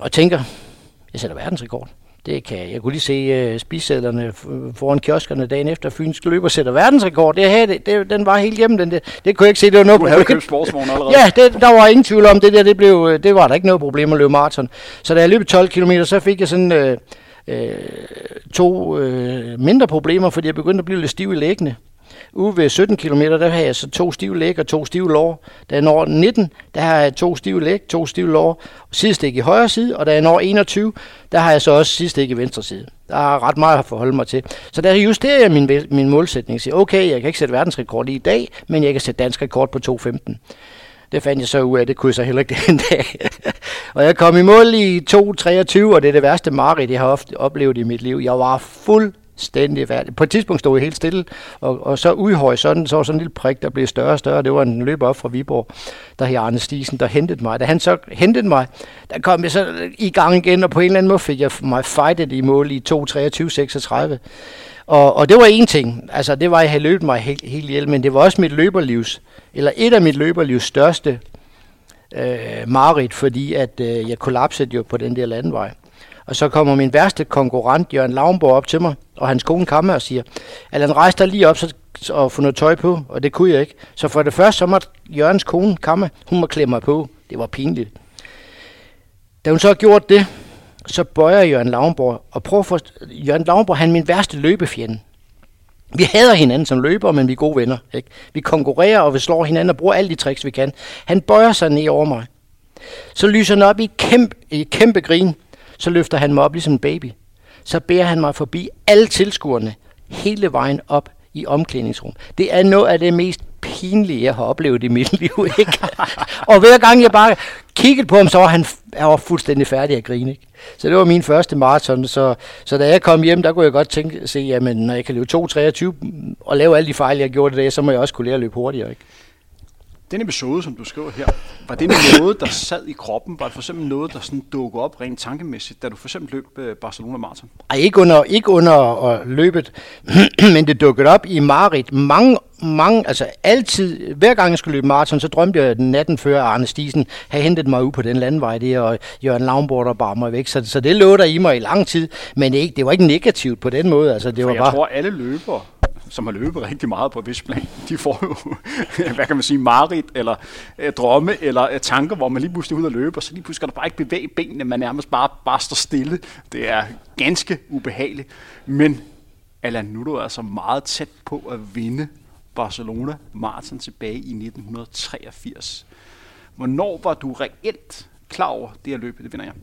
og tænker, jeg sætter verdensrekord. Det kan jeg. Jeg kunne lige se uh, spisedlerne foran kioskerne dagen efter Fynsk løber sætter verdensrekord. Det her, det, det, den var helt hjemme, den der. Det kunne jeg ikke se, det var noget problem. Du havde købt sportsvogn allerede. Ja, det, der var ingen tvivl om det der. Det, blev, øh, det var der ikke noget problem at løbe maraton. Så da jeg løb 12 km, så fik jeg sådan uh, uh, to uh, mindre problemer, fordi jeg begyndte at blive lidt stiv i læggene. Ude ved 17 km, der har jeg så to stive læg og to stive lår. Da jeg når 19, der har jeg to stive læg, to stive lår, sidestik i højre side, og da jeg når 21, der har jeg så også sidestik i venstre side. Der er ret meget at forholde mig til. Så der justerer jeg min, min målsætning og siger, okay, jeg kan ikke sætte verdensrekord i dag, men jeg kan sætte dansk rekord på 2.15. Det fandt jeg så ud af, det kunne jeg så heller ikke den dag. og jeg kom i mål i 2.23, og det er det værste mareridt, jeg har ofte oplevet i mit liv. Jeg var fuld stændig værd. På et tidspunkt stod jeg helt stille, og, og så ude i horisonten, så var sådan en lille prik, der blev større og større. Det var en løber op fra Viborg, der hed Arne Stisen, der hentede mig. Da han så hentede mig, der kom jeg så i gang igen, og på en eller anden måde fik jeg mig fightet i mål i 2.23.36. Og, og det var en ting, altså det var, at jeg havde løbet mig helt, helt ihjel, men det var også mit løberlivs, eller et af mit løberlivs største øh, mareridt, fordi at øh, jeg kollapsede jo på den der landvej. Og så kommer min værste konkurrent, Jørgen Lavnborg, op til mig, og hans kone kommer og siger, Allan, rejs dig lige op så, og få noget tøj på, og det kunne jeg ikke. Så for det første, så måtte Jørgens kone komme, hun må klemme mig på. Det var pinligt. Da hun så har gjort det, så bøjer Jørgen Lavnborg, og prøver for... Jørgen Lavnborg, han er min værste løbefjende. Vi hader hinanden som løbere, men vi er gode venner. Ikke? Vi konkurrerer, og vi slår hinanden og bruger alle de tricks, vi kan. Han bøjer sig ned over mig. Så lyser han op i kæmpe, i kæmpe grin, så løfter han mig op ligesom en baby. Så bærer han mig forbi alle tilskuerne hele vejen op i omklædningsrum. Det er noget af det mest pinlige, jeg har oplevet i mit liv. Ikke? og hver gang jeg bare kiggede på ham, så var han, han var fuldstændig færdig at grine. Ikke? Så det var min første maraton. Så, så da jeg kom hjem, der kunne jeg godt tænke, se, jamen, når jeg kan løbe 2.23 og lave alle de fejl, jeg gjorde det, så må jeg også kunne lære at løbe hurtigere. Ikke? Den episode, som du skriver her, var det noget, der sad i kroppen? Var det for eksempel noget, der sådan dukkede op rent tankemæssigt, da du for eksempel løb øh, Barcelona Marathon? Ej, ikke under, ikke under løbet, men det dukkede op i Marit mange mange, altså altid, hver gang jeg skulle løbe maraton, så drømte jeg den natten før Arne Stisen havde hentet mig ud på den landvej der, og Jørgen Lavnborg der bar mig væk. Så, så det lå der i mig i lang tid, men det, ikke, det var ikke negativt på den måde. Altså, det For var jeg bare... tror, alle løbere, som har løbet rigtig meget på Visplan, de får jo, hvad kan man sige, marit eller øh, drømme eller øh, tanker, hvor man lige pludselig er ude at løbe, og så lige pludselig skal der bare ikke bevæge benene, man nærmest bare, bare står stille. Det er ganske ubehageligt. Men Alan, nu er du altså meget tæt på at vinde Barcelona Marathon tilbage i 1983. Hvornår var du reelt klar over det her løb, det vinder jeg?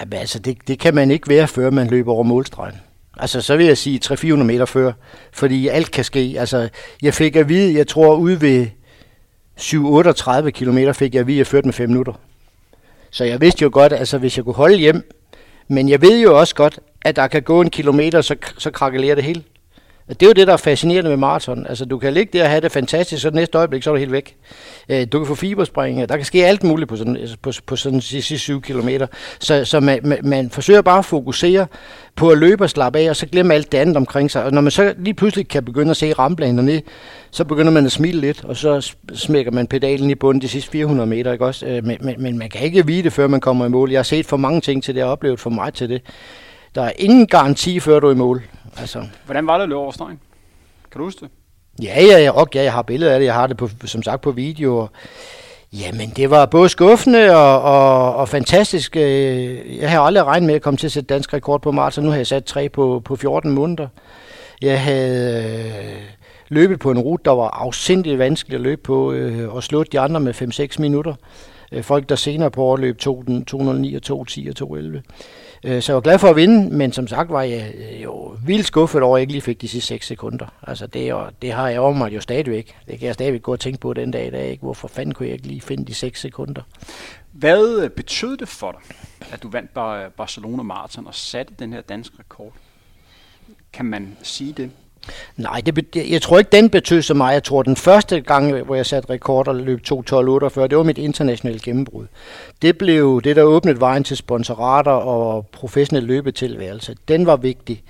Jamen, altså, det, det kan man ikke være, før man løber over målstregen. Altså, så vil jeg sige 300-400 meter før, fordi alt kan ske. Altså, jeg fik at vide, jeg tror ude ved 7-38 km fik jeg at vide, at jeg førte med 5 minutter. Så jeg vidste jo godt, altså hvis jeg kunne holde hjem, men jeg ved jo også godt, at der kan gå en kilometer, så, så krakelerer det hele. Det er jo det, der er fascinerende med maraton. Altså, du kan ligge der og have det fantastisk, så det næste øjeblik, så er du helt væk. Øh, du kan få fiberspring, der kan ske alt muligt på sådan, altså, på, på sådan sidste 7 km. Så, så man, man, man forsøger bare at fokusere på at løbe og slappe af, og så glemme alt det andet omkring sig. Og når man så lige pludselig kan begynde at se ramplanerne ned, så begynder man at smile lidt, og så smækker man pedalen i bunden de sidste 400 meter, ikke også? Øh, men, men, men man kan ikke vide det, før man kommer i mål. Jeg har set for mange ting til det, jeg har oplevet for meget til det. Der er ingen garanti, før du er i mål. Altså. Hvordan var det at løbe over stregen? Kan du huske det? Ja, ja, ja, ja, jeg har billeder af det. Jeg har det på, som sagt på video. Jamen, det var både skuffende og, og, og fantastisk. Øh, jeg har aldrig regnet med at komme til at sætte dansk rekord på maraton. Nu har jeg sat tre på, på 14 måneder. Jeg havde øh, løbet på en rute, der var afsindigt vanskelig at løbe på, øh, og slået de andre med 5-6 minutter. Øh, folk, der senere på året løb 209 og 210 og 211. Øh, så jeg var glad for at vinde, men som sagt var jeg øh, jo vildt skuffet over, at jeg ikke lige fik de sidste 6 sekunder. Altså det, jo, det har jeg over mig jo stadigvæk. Det kan jeg stadigvæk gå og tænke på den dag i dag. Ikke? Hvorfor fanden kunne jeg ikke lige finde de 6 sekunder? Hvad øh, betød det for dig, at du vandt Barcelona Marathon og satte den her danske rekord? Kan man sige det? Nej, det, jeg tror ikke, den betød så meget. Jeg tror, den første gang, hvor jeg satte rekord og løb 2.12.48, det var mit internationale gennembrud. Det blev det, der åbnede vejen til sponsorater og professionel løbetilværelse. Den var vigtig.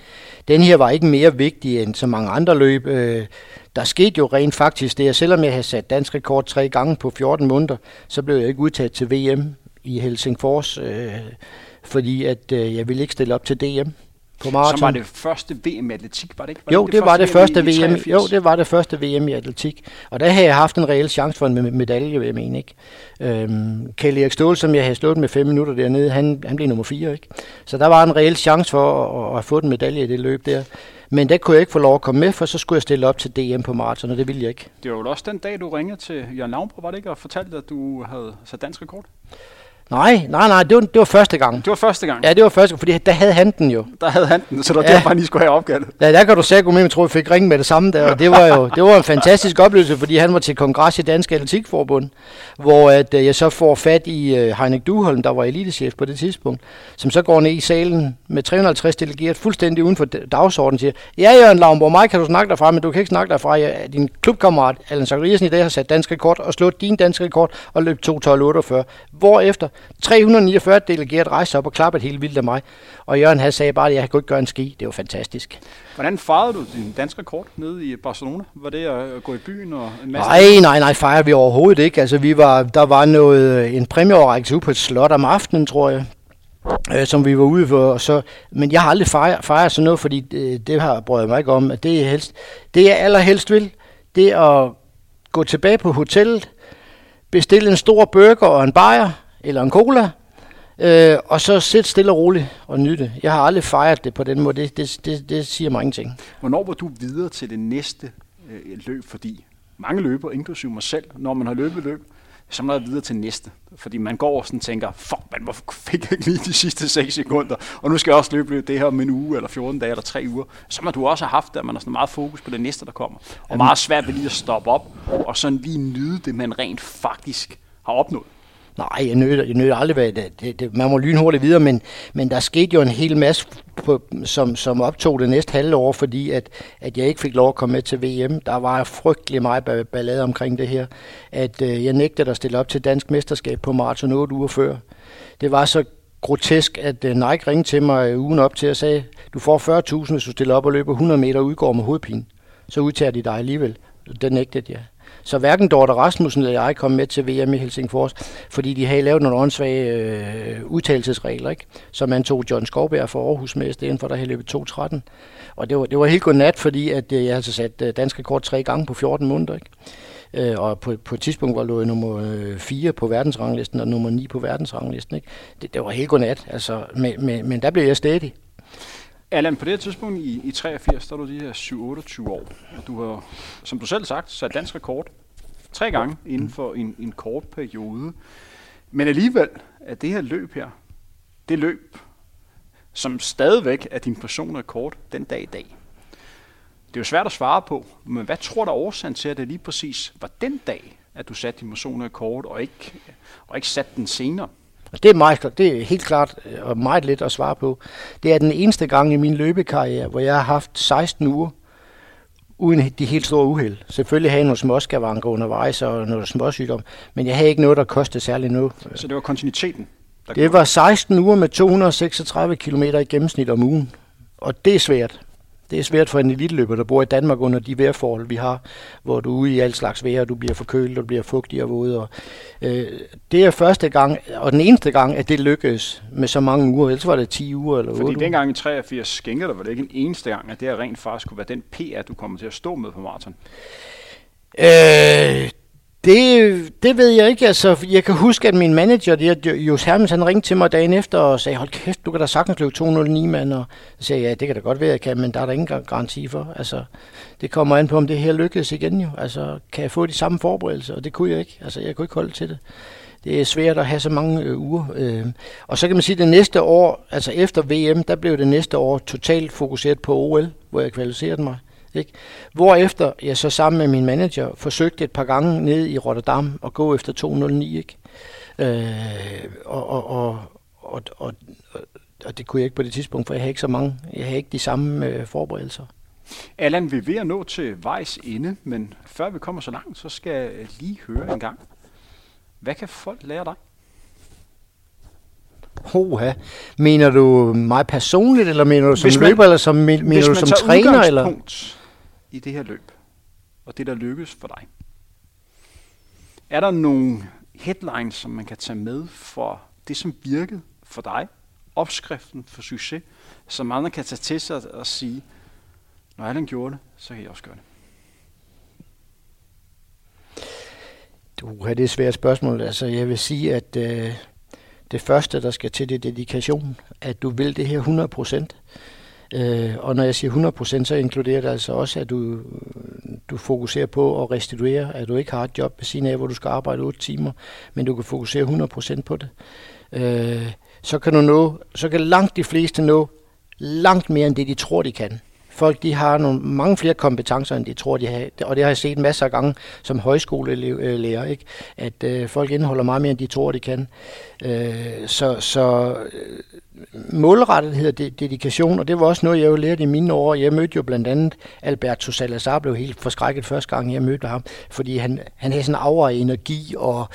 Den her var ikke mere vigtig end så mange andre løb. Øh, der skete jo rent faktisk det, at selvom jeg havde sat dansk rekord tre gange på 14 måneder, så blev jeg ikke udtaget til VM i Helsingfors, øh, fordi at øh, jeg ville ikke stille op til DM på maraton. Som var det første VM i atletik, var det ikke? Var jo, det, det, var det første VM, VM jo, det var det første VM i atletik. Og der havde jeg haft en reel chance for en medalje, vil jeg mene. Ikke? Øhm, Kjell Erik Ståhl, som jeg havde slået med fem minutter dernede, han, han blev nummer fire. Ikke? Så der var en reel chance for at, at, at få en medalje i det løb der. Men der kunne jeg ikke få lov at komme med, for så skulle jeg stille op til DM på maraton, og det ville jeg ikke. Det var jo også den dag, du ringede til Jørgen Lavnbro, var det ikke, og fortalte, at du havde sat dansk rekord? Nej, nej, nej, det var, det var første gang. Det var første gang? Ja, det var første gang, fordi der havde han den jo. Der havde han den, så det var ja. derfor, han lige skulle have opgavet. Ja, der kan du sige, at jeg tror, jeg fik ringe med det samme der, og det var jo det var en fantastisk oplevelse, fordi han var til kongres i Dansk Atletikforbund, hvor at, uh, jeg så får fat i uh, Heinrich Duholm, der var elitechef på det tidspunkt, som så går ned i salen med 350 delegeret fuldstændig uden for dagsordenen, siger, ja, Jørgen Lavnborg, mig kan du snakke derfra, men du kan ikke snakke derfra. Ja, din klubkammerat, Allan Zachariasen, i dag har sat dansk rekord og slået din dansk rekord og løb 2.12.48. Hvorefter 349 delegeret rejste op og klappede helt vildt af mig. Og Jørgen havde sagde bare, at jeg kunne ikke gøre en ski. Det var fantastisk. Hvordan fejrede du din danske rekord nede i Barcelona? Var det at gå i byen og en masse? Nej, nej, nej, fejrede vi overhovedet ikke. Altså, vi var, der var noget, en præmieoverrækkelse ude på et slot om aftenen, tror jeg øh, som vi var ude for. Og så, men jeg har aldrig fejret, fejret sådan noget, fordi det, det har brød mig ikke om. Det er, helst, det jeg allerhelst vil, det er at gå tilbage på hotellet, bestille en stor burger og en bajer, eller en cola, øh, og så sætte stille og roligt og nyde det. Jeg har aldrig fejret det på den måde. Det, det, det, det siger mig ingenting. Hvornår var du videre til det næste øh, løb? Fordi mange løber, inklusive mig selv, når man har løbet løb, så må jeg videre til næste. Fordi man går og sådan tænker, fuck man, hvorfor fik jeg ikke lige de sidste 6 sekunder, og nu skal jeg også løbe det her om en uge, eller 14 dage, eller 3 uger. Så må du også have haft at man har sådan meget fokus på det næste, der kommer. Og meget svært ved lige at stoppe op, og sådan lige nyde det, man rent faktisk har opnået. Nej, jeg nødte, jeg nød aldrig hvad det, det, det. Man må lynhurtigt videre, men, men der skete jo en hel masse, på, som, som optog det næste halve år, fordi at, at jeg ikke fik lov at komme med til VM. Der var frygtelig meget ballade omkring det her. At øh, jeg nægtede at stille op til dansk mesterskab på maraton 8 uger før. Det var så grotesk, at øh, Nike ringede til mig øh, ugen op til og sagde, du får 40.000, hvis du stiller op og løber 100 meter og udgår med hovedpine. Så udtager de dig alligevel. Den nægtede jeg. Så hverken Dorte Rasmussen eller jeg kom med til VM i Helsingfors, fordi de havde lavet nogle åndssvage øh, udtalelsesregler, ikke? Så man tog John Skovberg for Aarhus med, i stedet for der havde løbet 2.13. Og det var, det var helt godnat, fordi at, øh, jeg altså havde sat øh, dansk rekord tre gange på 14 måneder, ikke? Øh, og på, på et tidspunkt var jeg nummer øh, 4 på verdensranglisten og nummer 9 på verdensranglisten. Ikke? Det, det var helt godnat, altså, men, men, men der blev jeg stædig. Allan, på det her tidspunkt i, i 83, der er du de her 7-28 år, og du har, som du selv sagt, sat dansk rekord tre gange inden for en, en kort periode. Men alligevel er det her løb her, det løb, som stadigvæk er din personrekord den dag i dag. Det er jo svært at svare på, men hvad tror du årsagen til, at det lige præcis var den dag, at du satte din personrekord, og ikke, og ikke satte den senere? Det er, meget, det er helt klart øh, og meget let at svare på. Det er den eneste gang i min løbekarriere, hvor jeg har haft 16 uger uden de helt store uheld. Selvfølgelig havde jeg nogle småskavanker undervejs og noget småsygdom, men jeg havde ikke noget, der kostede særlig noget. Så det var kontinuiteten? Det var 16 uger med 236 km i gennemsnit om ugen, og det er svært. Det er svært for en eliteløber, der bor i Danmark under de vejrforhold, vi har, hvor du er ude i alt slags vejr, og du bliver forkølet, og du bliver fugtig og våd. Og, øh, det er første gang, og den eneste gang, at det lykkedes med så mange uger. Ellers var det 10 uger eller 8 Fordi dengang i 83 skænker der var det ikke en eneste gang, at det her rent faktisk kunne være den PR, du kommer til at stå med på maraton? Øh, det, det ved jeg ikke. Altså, jeg kan huske, at min manager, det, Jos Hermes, han ringte til mig dagen efter og sagde, hold kæft, du kan da sagtens løbe 209 mand. Og så sagde jeg, ja, det kan da godt være, jeg kan, men der er der ingen garanti for. Altså, det kommer an på, om det her lykkedes igen jo. Altså, kan jeg få de samme forberedelser? Og det kunne jeg ikke. Altså, jeg kunne ikke holde til det. Det er svært at have så mange øh, uger. Øh. Og så kan man sige, at det næste år, altså efter VM, der blev det næste år totalt fokuseret på OL, hvor jeg kvalificerede mig. Ikke? Hvorefter jeg så sammen med min manager forsøgte et par gange ned i Rotterdam at gå efter 209. Ikke? Øh, og, og, og, og, og, og det kunne jeg ikke på det tidspunkt, for jeg havde ikke så mange, jeg havde ikke de samme øh, forberedelser. Allan, vi er ved at nå til vejs ende, men før vi kommer så langt, så skal jeg lige høre en gang. Hvad kan folk lære dig? Hoha. Mener du mig personligt, eller mener du som man, løber, eller som, mener du som træner? Eller? I det her løb, og det, der lykkes for dig, er der nogle headlines, som man kan tage med for det, som virkede for dig, opskriften for succes, som andre kan tage til sig og sige, når Allan gjorde det, så kan jeg også gøre det. Du har det et svært spørgsmål. Altså, jeg vil sige, at øh, det første, der skal til, det er dedikation. At du vil det her 100 procent. Øh, og når jeg siger 100%, så inkluderer det altså også, at du, du fokuserer på at restituere, at du ikke har et job ved siden af, hvor du skal arbejde 8 timer, men du kan fokusere 100% på det. Øh, så kan du nå, så kan langt de fleste nå langt mere end det, de tror, de kan folk de har nogle, mange flere kompetencer, end de tror, de har. Og det har jeg set masser af gange som højskolelærer, øh, ikke? at øh, folk indeholder meget mere, end de tror, de kan. Øh, så så øh, målrettethed og dedikation, og det var også noget, jeg jo lærte i mine år. Jeg mødte jo blandt andet Alberto Salazar, blev helt forskrækket første gang, jeg mødte ham, fordi han, han havde sådan en aura energi og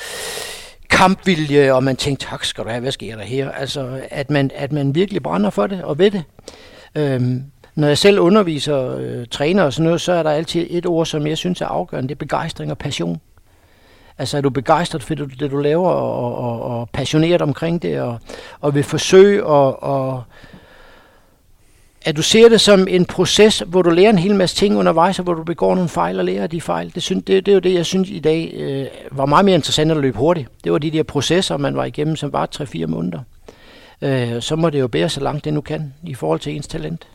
kampvilje, og man tænkte, tak skal du have, hvad sker der her? Altså, at man, at man virkelig brænder for det og ved det. Øhm, når jeg selv underviser øh, træner og sådan noget, så er der altid et ord, som jeg synes er afgørende. Det er begejstring og passion. Altså er du begejstret for det, du laver, og, og, og passioneret omkring det, og, og vil forsøge at, og, at du ser det som en proces, hvor du lærer en hel masse ting undervejs, og hvor du begår nogle fejl og lærer de fejl. Det, synes, det, det er jo det, jeg synes i dag øh, var meget mere interessant at løbe hurtigt. Det var de der processer, man var igennem, som var 3-4 måneder. Øh, så må det jo bære så langt det nu kan i forhold til ens talent.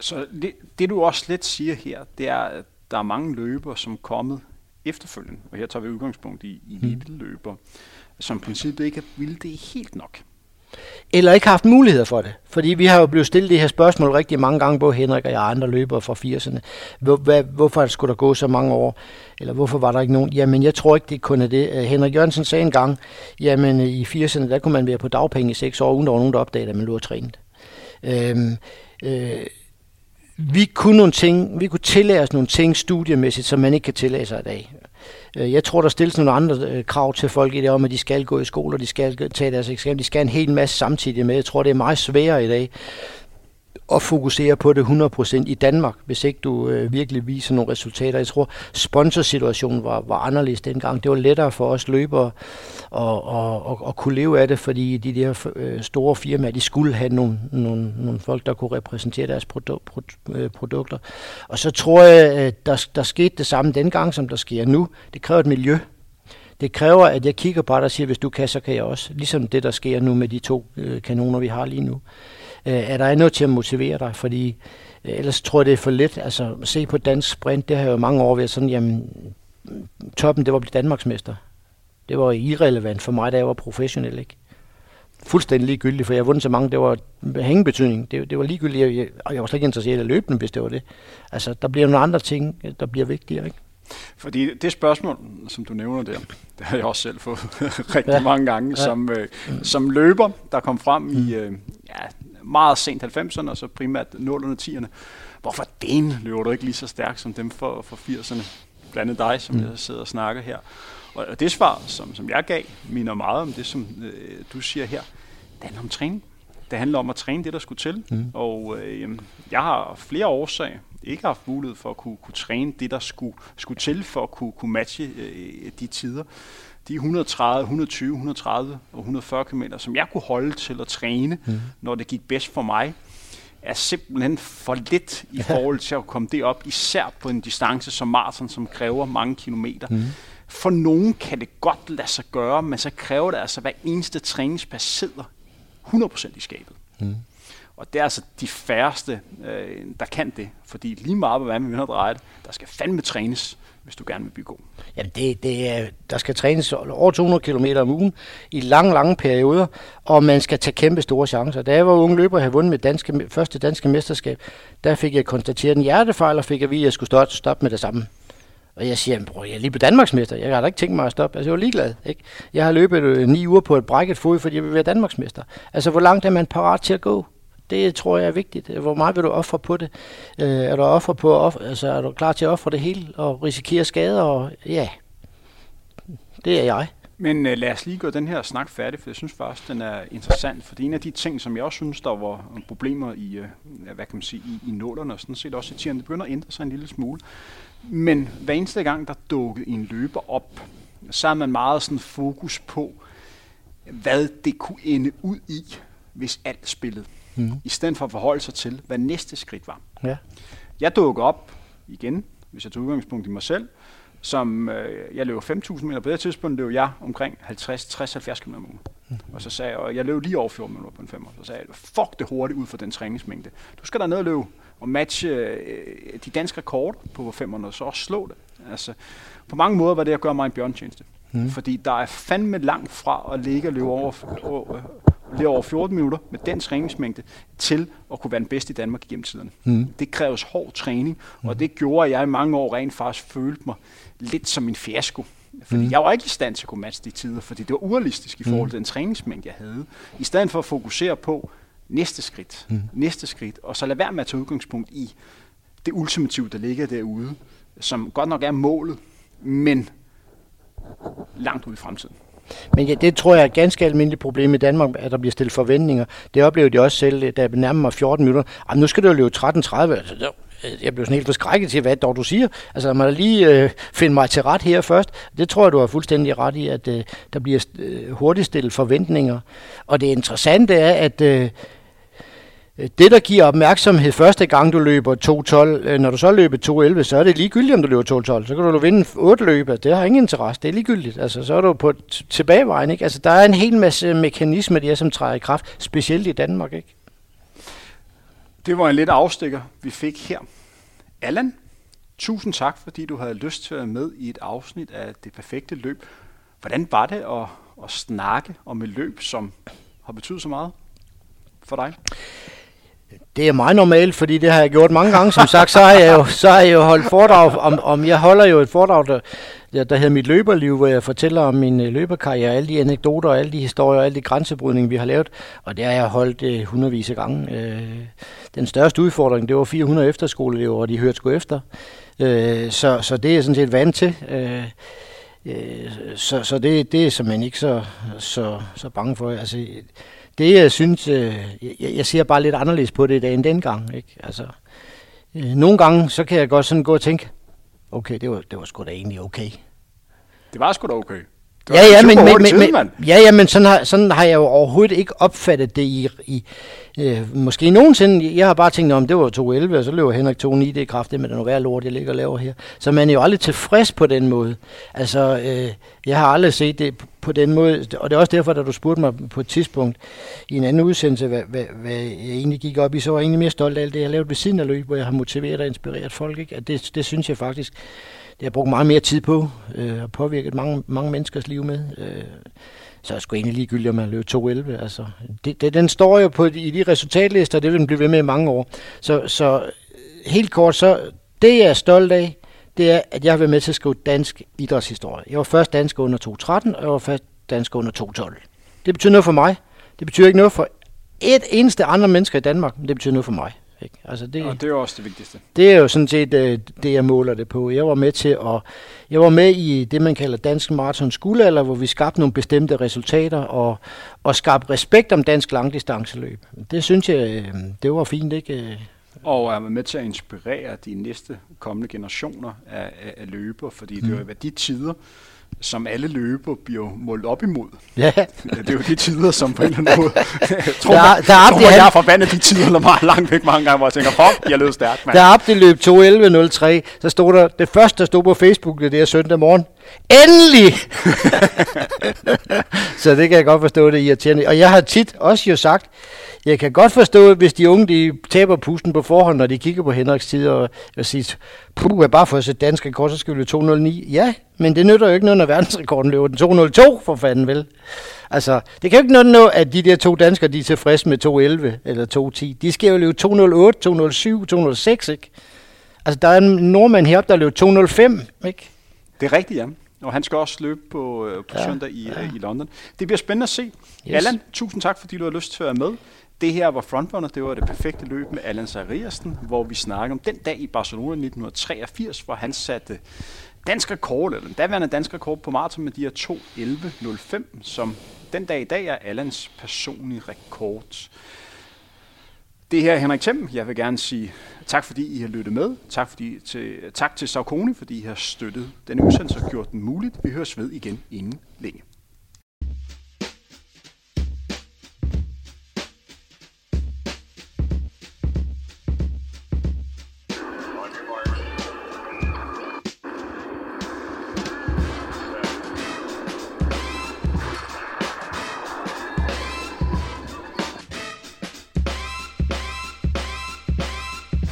Så det, det du også lidt siger her, det er, at der er mange løber, som er kommet efterfølgende, og her tager vi udgangspunkt i, i mm. løber, som i princippet ikke ville det helt nok eller ikke haft muligheder for det. Fordi vi har jo blevet stillet det her spørgsmål rigtig mange gange, både Henrik og jeg andre løbere fra 80'erne. Hvor, hvad, hvorfor skulle der gå så mange år? Eller hvorfor var der ikke nogen? Jamen, jeg tror ikke, det kun er det. Øh, Henrik Jørgensen sagde engang, jamen øh, i 80'erne, der kunne man være på dagpenge i seks år, uden der var nogen, der opdagede, at man lå og trænet. Øhm, øh, vi kunne nogle ting, vi kunne tillade os nogle ting studiemæssigt, som man ikke kan tillade sig i dag. Øh, jeg tror, der stilles nogle andre øh, krav til folk i det om, at de skal gå i skole, og de skal tage deres eksamen. De skal en hel masse samtidig med. Jeg tror, det er meget sværere i dag at fokusere på det 100% i Danmark, hvis ikke du øh, virkelig viser nogle resultater. Jeg tror, sponsorsituationen var, var anderledes dengang. Det var lettere for os løbere at, at, at, at kunne leve af det, fordi de der øh, store firmaer, de skulle have nogle, nogle, nogle folk, der kunne repræsentere deres produ- pro- øh, produkter. Og så tror jeg, at der, der skete det samme dengang, som der sker nu. Det kræver et miljø. Det kræver, at jeg kigger på dig og siger, hvis du kan, så kan jeg også. Ligesom det, der sker nu med de to øh, kanoner, vi har lige nu øh, er der noget til at motivere dig, fordi øh, ellers tror jeg, det er for lidt. Altså, se på dansk sprint, det har jo mange år været sådan, jamen, toppen, det var at blive Danmarksmester. Det var irrelevant for mig, da jeg var professionel, ikke? Fuldstændig ligegyldigt, for jeg vundet så mange, det var hængebetydning. Det, det var ligegyldigt, jeg, jeg, jeg var slet ikke interesseret i at løbe den, hvis det var det. Altså, der bliver nogle andre ting, der bliver vigtigere, ikke? Fordi det spørgsmål, som du nævner der, det har jeg også selv fået rigtig ja. mange gange, ja. som, øh, som løber, der kom frem mm. i øh, ja, meget sent 90'erne, og så primært 0'erne og 10'erne. Hvorfor den løber du ikke lige så stærkt som dem for, for 80'erne? Blandt dig, som mm. jeg sidder og snakker her. Og det svar, som, som jeg gav, minder meget om det, som øh, du siger her. Det handler om træning. Det handler om at træne det, der skulle til. Mm. Og øh, jeg har flere årsager ikke haft mulighed for at kunne, kunne træne det, der skulle, skulle til for at kunne, kunne matche øh, de tider. De 130, 120, 130 og 140 km, som jeg kunne holde til at træne, mm. når det gik bedst for mig, er simpelthen for lidt i forhold til at komme det op, især på en distance som maraton, som kræver mange kilometer. Mm. For nogen kan det godt lade sig gøre, men så kræver det altså, at hver eneste træningspas sidder 100% i skabet. Mm. Og det er altså de færreste, øh, der kan det. Fordi lige meget på hvad man dreje det, der skal fandme trænes, hvis du gerne vil blive god. Jamen, det, det er, der skal trænes over 200 km om ugen i lange, lange perioder, og man skal tage kæmpe store chancer. Da jeg var unge løber og havde vundet mit danske, første danske mesterskab, der fik jeg konstateret en hjertefejl, og fik at vide, at jeg skulle stoppe, stoppe med det samme. Og jeg siger, bror, jeg er lige på Danmarksmester. Jeg har da ikke tænkt mig at stoppe. Altså, jeg var ligeglad. Ikke? Jeg har løbet øh, ni uger på et brækket fod, fordi jeg vil være Danmarksmester. Altså, hvor langt er man parat til at gå? Det tror jeg er vigtigt. Hvor meget vil du ofre på det? Øh, er du ofre på, ofre, altså er du klar til at ofre det hele og risikere skader? Og, ja, det er jeg. Men øh, lad os lige gå den her snak færdig, for jeg synes faktisk, den er interessant. For det er en af de ting, som jeg også synes, der var problemer i, øh, hvad kan man sige, i, i nålerne, og sådan set også i tiden, det begynder at ændre sig en lille smule. Men hver eneste gang, der dukkede en løber op, så er man meget sådan fokus på, hvad det kunne ende ud i, hvis alt spillede mm. i stedet for at forholde sig til, hvad næste skridt var. Ja. Jeg dukker op igen, hvis jeg tager udgangspunkt i mig selv, som øh, jeg løb 5.000 meter. På det tidspunkt løb jeg omkring 50-60-70 km om ugen. Mm. Og så sagde jeg, og jeg løb lige over 14 minutter på en 5. Så sagde jeg, fuck det hurtigt ud for den træningsmængde. Du skal der ned og løbe og matche øh, de danske rekorder på 500, så også slå det. Altså, på mange måder var det at gøre mig en bjørntjeneste. Mm. Fordi der er fandme langt fra at ligge og løbe over, over, lidt over 14 minutter med den træningsmængde til at kunne være den bedste i Danmark gennem tiderne. Mm. Det kræves hård træning, mm. og det gjorde, at jeg i mange år rent faktisk følte mig lidt som en fiasko. Fordi mm. jeg var ikke i stand til at kunne matche de tider, fordi det var urealistisk i forhold til mm. den træningsmængde, jeg havde. I stedet for at fokusere på næste skridt, mm. næste skridt, og så lade være med at tage udgangspunkt i det ultimative, der ligger derude, som godt nok er målet, men langt ud i fremtiden. Men ja, det tror jeg er et ganske almindeligt problem i Danmark, at der bliver stillet forventninger. Det oplevede jeg også selv, øh, da jeg nærmede mig 14 minutter. Jamen, nu skal du jo løbe 13.30. Altså, øh, jeg blev sådan helt forskrækket til, hvad dog du siger. Altså, man må lige øh, finde mig til ret her først. Det tror jeg, du har fuldstændig ret i, at øh, der bliver øh, hurtigt stillet forventninger. Og det interessante er, at øh, Øh, det, der giver opmærksomhed første gang, du løber 2.12, øh, når du så løber 2.11, så er det ligegyldigt, om du løber 2.12. Så kan du vinde 8 løb, altså, det har ingen interesse, det er ligegyldigt. Altså, så er du på tilbagevejen, ikke? Altså, der er en hel masse mekanismer, der som træder i kraft, specielt i Danmark, ikke? Det var en lidt afstikker, vi fik her. Allan, tusind tak, fordi du havde lyst til at være med i et afsnit af Det Perfekte Løb. Hvordan var det at, at snakke om et løb, som har betydet så meget for dig? Det er meget normalt, fordi det har jeg gjort mange gange. Som sagt, så har jeg jo, så har jeg jo holdt foredrag om, om jeg holder jo et foredrag, der, der, der hedder Mit løberliv, hvor jeg fortæller om min øh, løberkarriere, alle de anekdoter, alle de historier, alle de grænsebrydninger, vi har lavet. Og det har jeg holdt øh, hundredvis af gange. Øh, den største udfordring, det var 400 efterskoleelever, og de hørte sgu efter. Øh, så, så det er jeg sådan set vant til. Øh, øh, så så det, det er simpelthen ikke så, så, så bange for. Altså, det jeg synes, øh, jeg, jeg ser bare lidt anderledes på det i dag end dengang. Ikke? Altså, øh, nogle gange, så kan jeg godt sådan gå og tænke, okay, det var, det var sgu da egentlig okay. Det var sgu da okay. Det ja, ja, men, men, tid, men, men, ja, ja, men sådan har, sådan har jeg jo overhovedet ikke opfattet det i, i øh, måske nogensinde. Jeg har bare tænkt, om det var 2.11, og så løber Henrik 2.9, det er kraftigt med den værre lort, jeg ligger og laver her. Så man er jo aldrig tilfreds på den måde. Altså, øh, jeg har aldrig set det på den måde, og det er også derfor, da du spurgte mig på et tidspunkt i en anden udsendelse, hvad, hvad, hvad jeg egentlig gik op i, så var jeg egentlig mere stolt af alt det, jeg har lavet ved siden af løb, hvor jeg har motiveret og inspireret folk. Ikke? At det, det synes jeg faktisk, det har brugt meget mere tid på, øh, og påvirket mange, mange menneskers liv med. Øh, så er det sgu egentlig ligegyldigt, om man løb 2.11. Altså, det, det, den står jo på i de resultatlister, det vil den blive ved med i mange år. Så, så helt kort, så det jeg er stolt af, det er, at jeg har været med til at skrive dansk idrætshistorie. Jeg var først dansk under 2.13, og jeg var først dansk under 2.12. Det betyder noget for mig. Det betyder ikke noget for et eneste andre mennesker i Danmark, men det betyder noget for mig. Ikke? Altså det, og det er jo også det vigtigste. Det er jo sådan set øh, det, jeg måler det på. Jeg var med til at, jeg var med i det, man kalder Dansk Marathon Skuldalder, hvor vi skabte nogle bestemte resultater og, og skabte respekt om dansk langdistanceløb. Det synes jeg, øh, det var fint, ikke? Og er man med til at inspirere de næste kommende generationer af, af, af løber, fordi mm. det var de tider, som alle løber bliver målt op imod. Ja. det er jo de tider, som på en eller anden måde... tror, der, der, der tror, jeg har forbandet de tider, der meget langt væk mange gange, hvor jeg tænker, fuck, jeg løb stærkt, mand. Der Abdi løb 2.11.03, så stod der, det første, der stod på Facebook, det der søndag morgen, Endelig! så det kan jeg godt forstå, det er irriterende. Og jeg har tit også jo sagt, jeg kan godt forstå, hvis de unge de taber pusten på forhånd, når de kigger på Henriks tid og, og siger, puh, bare for at sætte dansk rekord, så skal vi løbe 209. Ja, men det nytter jo ikke noget, når verdensrekorden løber den 202, for fanden vel. Altså, det kan jo ikke noget nå, at de der to danskere, de er tilfredse med 211 eller 210. De skal jo løbe 208, 207, 206, ikke? Altså, der er en nordmand heroppe, der løber 205, ikke? Det er rigtigt, ja. Og han skal også løbe på, øh, på ja, søndag i, ja. øh, i London. Det bliver spændende at se. Yes. Allan, tusind tak, fordi du har lyst til at være med. Det her var Frontrunner, det var det perfekte løb med Allan Zachariasen, hvor vi snakker om den dag i Barcelona 1983, hvor han satte dansk rekord, eller den daværende dansk rekord på maraton med de her 2.11.05, som den dag i dag er Allans personlige rekord. Det her er Henrik Thiem. Jeg vil gerne sige tak, fordi I har lyttet med. Tak, fordi, til, tak til Saukoni, fordi I har støttet denne udsendelse og gjort den muligt. Vi høres ved igen inden længe.